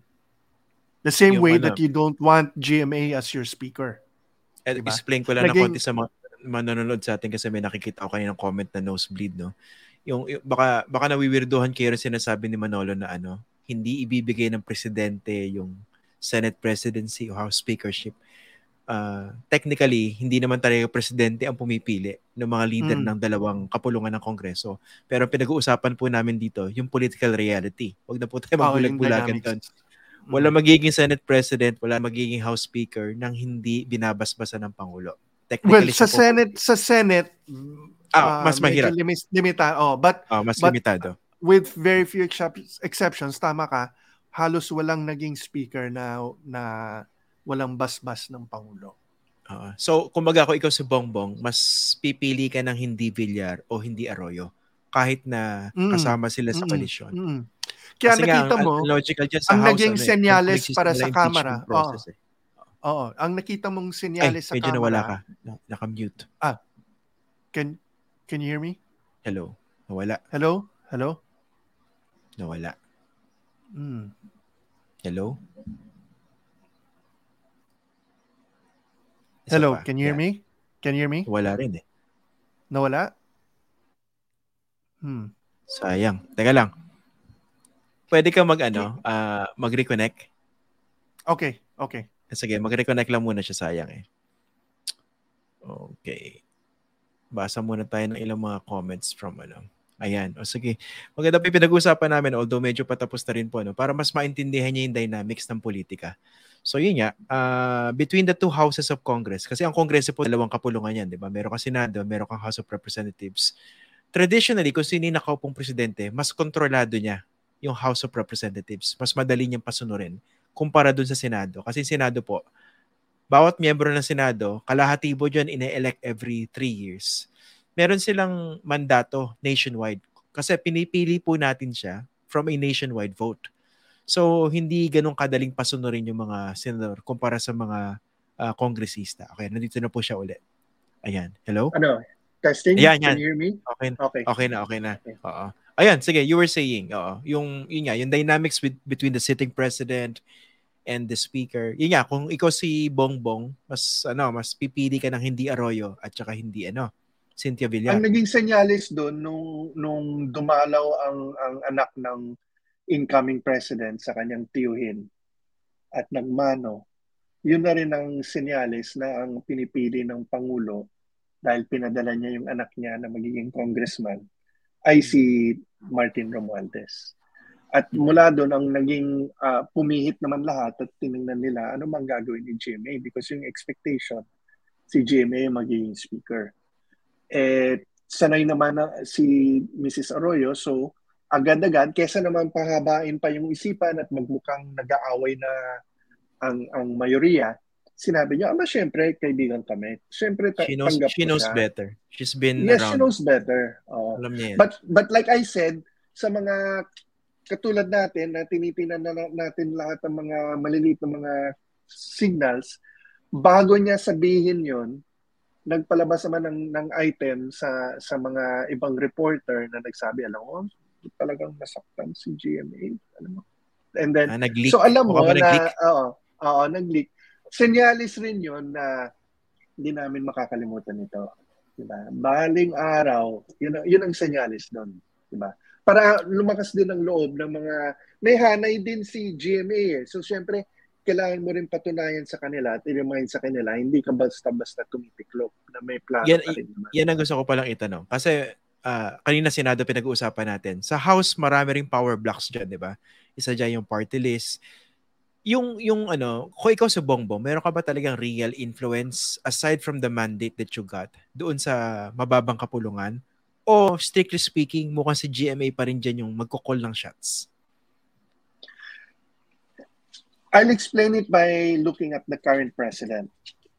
The same Yung way ano- that you don't want GMA as your speaker. Diba? Explain ko lang na Naging- konti sa mga manonood sa atin kasi may nakikita ako kanina ng comment na nosebleed, no? Yung, yung baka baka nawiwirduhan kayo rin sinasabi ni Manolo na ano, hindi ibibigay ng presidente yung Senate presidency o House speakership. Uh, technically, hindi naman talaga presidente ang pumipili ng mga leader Mm. ng dalawang kapulungan ng Kongreso. Pero pinag-uusapan po namin dito, yung political reality. Huwag na po tayo Oo, yung magbulag-bulagan doon. dynamics. Wala magiging Senate President, wala magiging House Speaker nang hindi binabasbasan ng Pangulo. Well, Technically, sa siya po- Senate, sa Senate, Ah, mas medyo mahirap. limis- limita. Oh, but Ah, mas but- limitado. with very few excep- exceptions, tama ka, halos walang naging speaker na na walang basbas ng Pangulo. Ah, so, kumbaga ako ikaw si Bongbong, mas pipili ka ng hindi Villar o hindi Arroyo kahit na Mm. kasama sila sa koalisyon. Mm. Kaya Kasi nga, nakita ang- mo, ang logical dyan sa ang House, naging ano eh, senyales para sa Kamara. process eh. oo, ang nakita mong Ay, senyales sa medyo Kamara. nawala ka. Na- Naka-mute. Can, can you hear me? Hello. Nawala. Hello? Hello? Nawala. Mm. Hello? Isa Hello, pa. can you hear Yeah. me? Can you hear me? Wala rin eh. Nawala? Hmm. Sayang. Teka lang. Pwede ka mag ano, ah, mag-reconnect. Okay, okay. Sige, mag-reconnect lang muna siya sayang eh. Okay. Basa muna tayo ng ilang mga comments from ano. Ayan. O sige. Maganda pa pinag-uusapan namin although medyo patapos na rin po no, para mas maintindihan niya yung dynamics ng politika. So yun nga, uh, between the two houses of Congress, kasi ang Kongreso po dalawang kapulungan yan, di ba? Meron kang Senado, meron kang House of Representatives. Traditionally, kung sino yung nakaupong presidente, mas kontrolado niya yung House of Representatives. Mas madali niyang pasunurin kumpara dun sa Senado. Kasi Senado po, bawat miyembro ng Senado, kalahatibo dyan ine-elect every three years. Meron silang mandato nationwide. Kasi pinipili po natin siya from a nationwide vote. So, hindi ganun kadaling pasunurin yung mga senador kumpara sa mga uh, kongresista. Okay, nandito na po siya ulit. Ayan. Hello? Ano? Testing? Ayan, Can you hear me? Okay. Okay. Okay na, okay na. Okay. Oo. Ayan, sige, you were saying, oo, yung, yun nga, yung dynamics with, between the sitting president and the speaker. Yun nga, kung ikaw si Bongbong, mas, ano, mas pipili ka ng hindi Arroyo at saka hindi, ano, Cynthia Villar. Ang naging senyalis doon nung, nung dumalaw ang, ang anak ng incoming president sa kanyang tiyuhin at nagmano, yun na rin ang sinyalis na ang pinipili ng Pangulo dahil pinadala niya yung anak niya na magiging congressman ay si Martin Romualdez. At mula doon ang naging uh, pumihit naman lahat at tinignan nila ano bang gagawin ni GMA because yung expectation si GMA magiging speaker. Eh, sanay naman na si Mrs. Arroyo so agad-agad kesa naman pahabain pa yung isipan at magmukhang nag-aaway na ang ang mayoriya, sinabi niya, ama, syempre, kaibigan kami. Syempre, ta- she knows, tanggap she knows siya. better. She's been yes, around. she knows better. Oh. Alam niya yan. But, but like I said, sa mga katulad natin na tinitinan na natin lahat ng mga maliliit na mga signals, bago niya sabihin yon nagpalabas naman ng, ng item sa sa mga ibang reporter na nagsabi, alam mo, talagang nasaktan si GMA. Alam mo? And then, ah, nag-leak. so alam mo na, nag-leak? oo, oo, nag-leak. Senyalis rin yon na hindi namin makakalimutan ito. Diba? Baling araw, yun, yun ang senyalis doon. Diba? Para lumakas din ang loob ng mga, may hanay din si GMA eh. So, syempre, kailangan mo rin patunayan sa kanila at i-remind sa kanila, hindi ka basta-basta tumitiklop na may plano Yan- pa rin naman. Yan ang gusto ko palang itanong. Kasi ah, kanina Senado pinag-uusapan natin. Sa House, marami ring power blocks dyan, di ba? Isa dyan yung party list. Yung, yung ano, kung ikaw sa Bongbong, meron ka ba talagang real influence aside from the mandate that you got doon sa mababang kapulungan? O strictly speaking, mukhang si GMA pa rin dyan yung magkukol ng shots? I'll explain it by looking at the current president.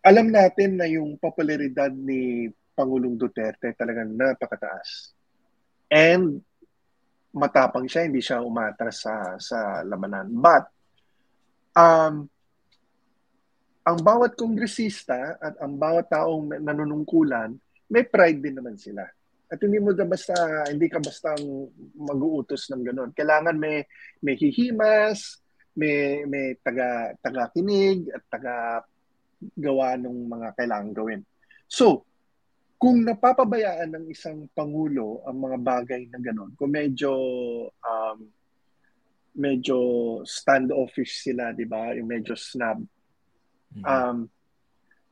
Alam natin na yung popularidad ni Pangulong Duterte talagang napakataas. And matapang siya, hindi siya umatras sa sa labanan. But um ang bawat kongresista at ang bawat taong nanunungkulan, may pride din naman sila. At hindi mo basta hindi ka basta mag-uutos ng ganun. Kailangan may may hihimas, may may taga taga kinig at taga gawa ng mga kailangan gawin. So, kung napapabayaan ng isang pangulo ang mga bagay na gano'n, kung medyo um, medyo standoffish sila, 'di ba? Yung medyo snub. Um,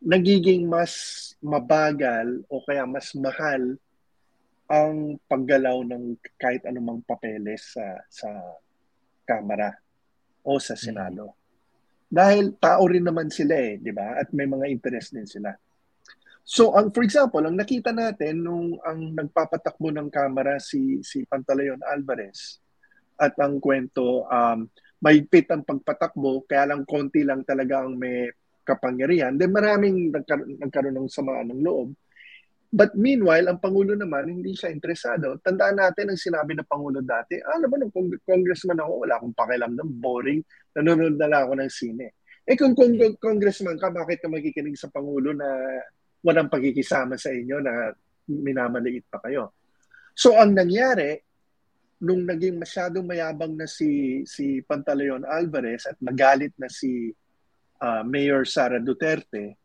nagiging mas mabagal o kaya mas mahal ang paggalaw ng kahit anumang papeles sa sa kamera o sa Senado. Dahil tao rin naman sila eh, di ba? At may mga interest din sila. So, ang for example, ang nakita natin nung ang nagpapatakbo ng kamera si si Pantaleon Alvarez at ang kwento um mahigpit ang pagpatakbo kaya lang konti lang talaga ang may kapangyarihan. Then maraming nagkar- nagkaroon ng samaan ng loob. But meanwhile, ang Pangulo naman, hindi siya interesado. Tandaan natin ang sinabi ng Pangulo dati, ah, alam mo, nung cong- congressman ako, wala akong pakialam ng boring, nanonood na lang ako ng sine. Eh kung kong- congressman ka, bakit ka magkikinig sa Pangulo na walang pagkikisama sa inyo na minamaliit pa kayo? So ang nangyari, nung naging masyadong mayabang na si si Pantaleon Alvarez at magalit na si uh, Mayor Sara Duterte,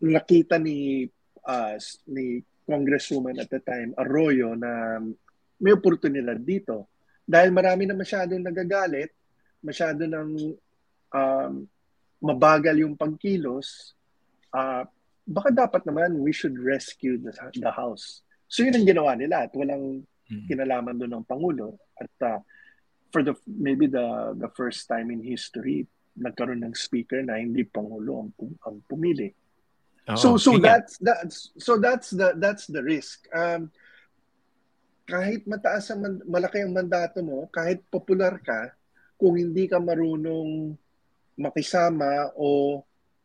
nakita ni uh, ni Congresswoman at the time, Arroyo, na may oportunidad dito. Dahil marami na masyadong nagagalit, masyado ng um, mabagal yung pagkilos, uh, baka dapat naman we should rescue the, the house. So yun ang ginawa nila at walang Mm. kinalaman doon ng Pangulo. At uh, for the maybe the the first time in history, nagkaroon ng speaker na hindi Pangulo ang, ang pumili. Oo, so so nga. that's that's so that's the that's the risk. Um kahit mataas ang man- malaki ang mandato mo, kahit popular ka, kung hindi ka marunong makisama o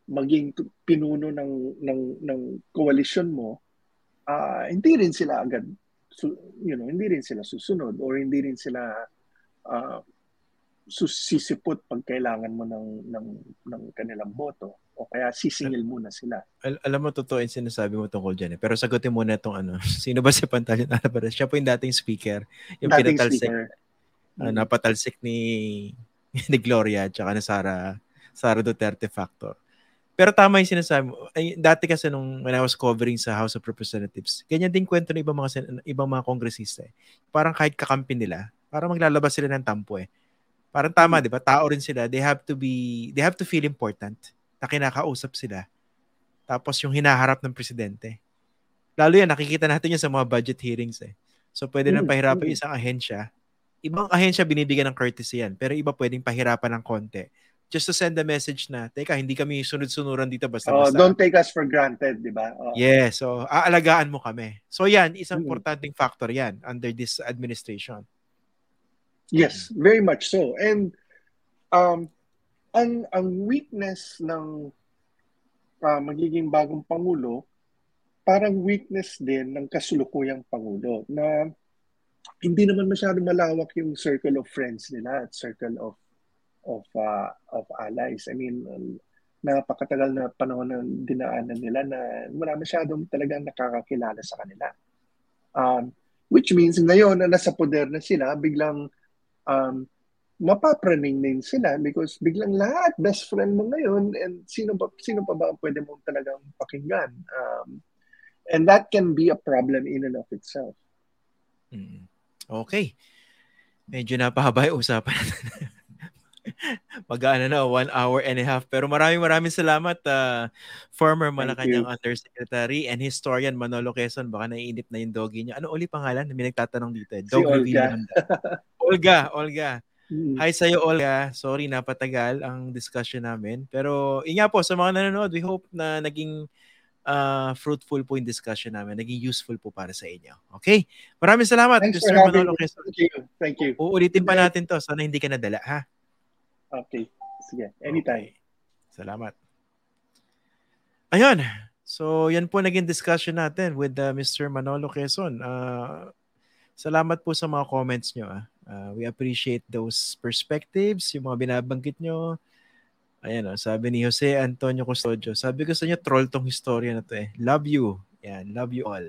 maging pinuno ng ng ng koalisyon mo, ah hindi rin sila agad su- you know, hindi rin sila susunod or hindi rin sila ah susisipot pag kailangan mo ng ng ng kanilang boto o kaya sisingil muna sila. Al- alam mo, totoo yung sinasabi mo tungkol dyan eh. Pero sagutin mo na itong ano. Sino ba si Pantalyon Alvarez? Siya po yung dating speaker. Yung Dating pinatalsik, speaker. ah, napatalsik ni, ni Gloria at saka ni Sara, Sara Duterte factor. Pero tama yung sinasabi mo. Ay, dati kasi nung when I was covering sa House of Representatives, ganyan din kwento ng ibang mga, sen- ibang mga kongresista eh. Parang kahit kakampi nila, parang maglalabas sila ng tampo eh. Parang tama, di ba? Tao rin sila. They have to be, they have to feel important na kinakausap sila. Tapos yung hinaharap ng presidente. Lalo yan, nakikita natin yun sa mga budget hearings eh. So pwede Mm, pahirapan mm. yung isang ahensya. Ibang ahensya binibigyan ng courtesy yan, pero iba pwedeng pahirapan ng konti. Just to send a message na, teka, hindi kami sunod-sunuran dito Oh, basta-basta. don't take us for granted, di ba? Oh. Yeah, so aalagaan mo kami. So yan, isang Mm. importanteng factor yan under this administration. Yes, very much so. And um ang ang weakness ng ah, magiging bagong pangulo parang weakness din ng kasulukuyang pangulo na hindi naman masyado malawak yung circle of friends nila at circle of of uh, of allies. I mean, napakatagal na panahon na dinaanan nila na wala masyadong talagang nakakakilala sa kanila. Um, which means ngayon na nasa poder na sila, biglang um, mapapraning din sila because biglang lahat best friend mo ngayon and sino ba sino pa ba ang pwede mong talagang pakinggan um, and that can be a problem in and of itself Mm. Okay. Medyo napahaba yung usapan natin. Mag-ano na, one hour and a half. Pero maraming maraming salamat, uh, former Malacanang Undersecretary and historian Manolo Quezon. Baka naiinip na yung doggy niya. Ano uli pangalan? May nagtatanong dito. Eh. Si Dog Olga. naman daw. Olga, Olga. Mm. Hi sa'yo, Olga. Sorry, napatagal ang discussion namin. Pero, yun nga po, sa mga nanonood, we hope na naging uh, fruitful po yung discussion namin. Naging useful po para sa inyo. Okay? Maraming salamat, Thanks for Mr. having Manolo. Quezon. thank you thank you Uulitin pa natin to. Sana hindi ka nadala, ha? okay sige anytime Okay. Salamat. Ayun. So, yan po naging discussion natin with uh, Mr. Manolo Quezon. Uh, salamat po sa mga comments nyo. Ah. Uh, we appreciate those perspectives, yung mga binabanggit nyo. Ayan, oh, sabi ni Jose Antonio Custodio. Sabi ko sa inyo, troll tong historia na to eh. Love you. Ayan, love you all.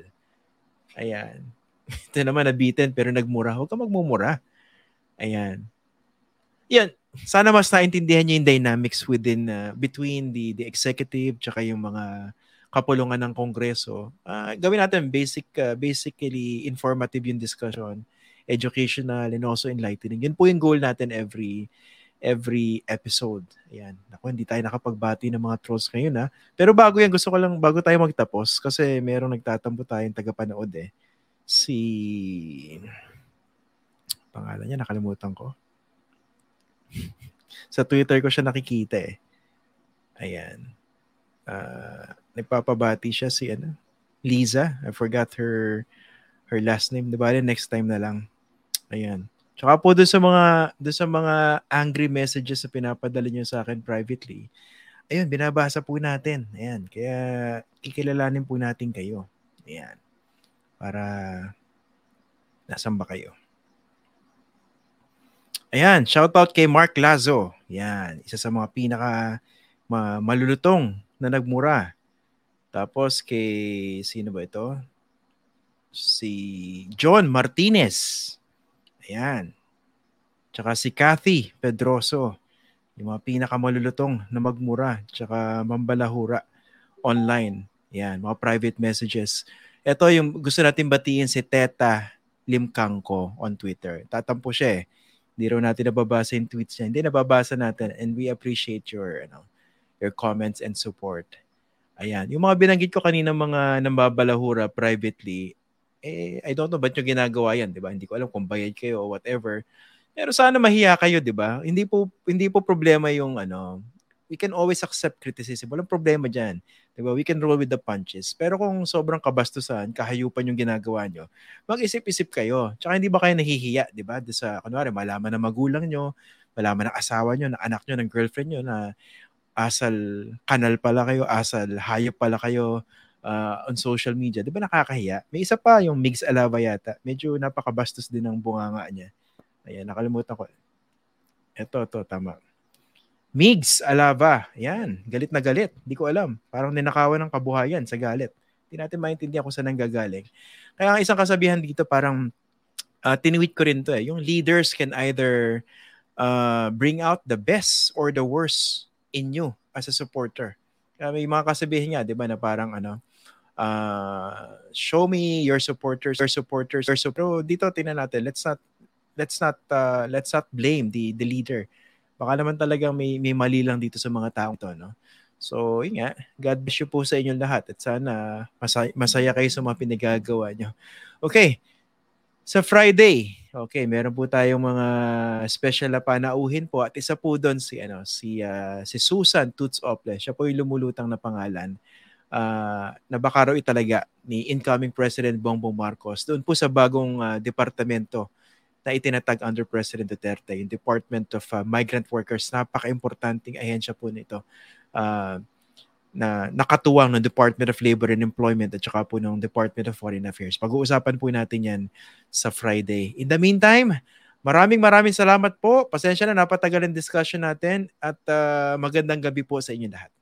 Ayan. Ito naman nabitin pero nagmura. Huwag ka magmumura. Ayan. Yan, sana mas naintindihan niyo yung dynamics within uh, between the the executive tsaka yung mga kapulungan ng kongreso. Uh, gawin natin basic uh, basically informative yung discussion, educational and also enlightening. Yun po yung goal natin every every episode. Ayan. Naku, hindi tayo nakapagbati ng mga trolls ngayon ha. Pero bago yan, gusto ko lang, bago tayo magtapos, kasi merong nagtatampo tayong tagapanood eh. Si... Pangalan niya, nakalimutan ko sa Twitter ko siya nakikita eh. Ayan. Uh, nagpapabati siya si ano, Liza. I forgot her her last name. Diba? Next time na lang. Ayan. Tsaka po doon sa mga doon sa mga angry messages na pinapadala niyo sa akin privately. Ayun, binabasa po natin. Ayan. Kaya kikilalanin po natin kayo. Ayan. Para nasan ba kayo? Ayan, shoutout kay Mark Lazo. Yan, isa sa mga pinaka ma- malulutong na nagmura. Tapos kay sino ba ito? Si John Martinez. Ayan. Tsaka si Kathy Pedroso. Yung mga pinaka malulutong na magmura. Tsaka mambalahura online. Yan, mga private messages. Ito yung gusto natin batiin si Teta Limkangko on Twitter. Tatampo siya eh hindi raw natin nababasa yung tweets niya. Hindi, nababasa natin and we appreciate your, ano, your comments and support. Ayan. Yung mga binanggit ko kanina mga nambabalahura privately, eh, I don't know ba't nyo ginagawa yan, di ba? Hindi ko alam kung bayad kayo o whatever. Pero sana mahiya kayo, di ba? Hindi po, hindi po problema yung ano, we can always accept criticism. Walang problema dyan. Di ba? We can roll with the punches. Pero kung sobrang kabastusan, kahayupan yung ginagawa nyo, mag-isip-isip kayo. Tsaka hindi ba kayo nahihiya, di ba? Sa, kunwari, malaman na magulang nyo, malaman ng asawa nyo, ng anak nyo, ng girlfriend nyo na asal kanal pala kayo, asal hayop pala kayo, uh, on social media, di ba nakakahiya? May isa pa, yung Migs Alava yata. Medyo napakabastos din ng bunganga niya. Ayan, nakalimutan ko. Ito, ito, tama. Migs Alava. Yan, galit na galit. Hindi ko alam. Parang ninakawan ng kabuhayan sa galit. Hindi natin maintindihan kung saan nanggagaling. Kaya ang isang kasabihan dito, parang uh, tinweet ko rin to eh. Yung leaders can either uh, bring out the best or the worst in you as a supporter. Kaya may mga kasabihin nga, di ba, na parang ano, uh, show me your supporters, your supporters, your supporters. Pero dito tingnan natin, let's not let's not uh, let's not blame the the leader. Baka naman talagang may may mali lang dito sa mga taong to, no? So, yun nga, God bless you po sa inyong lahat at sana masaya, masaya kayo sa mga pinagagawa nyo. Okay, sa Friday, okay, meron po tayong mga special na panauhin po at isa po doon si ano si uh, si Susan Toots Ople. Siya po yung lumulutang na pangalan uh, na baka raw italaga ni incoming President Bongbong Marcos doon po sa bagong uh, departamento na itinatag under President Duterte, yung Department of uh, Migrant Workers. Napaka-importanting ahensya po nito uh, na nakatuwang ng Department of Labor and Employment at saka po ng Department of Foreign Affairs. Pag-uusapan po natin yan sa Friday. In the meantime, maraming maraming salamat po. Pasensya na napatagal ang discussion natin at uh, magandang gabi po sa inyo lahat.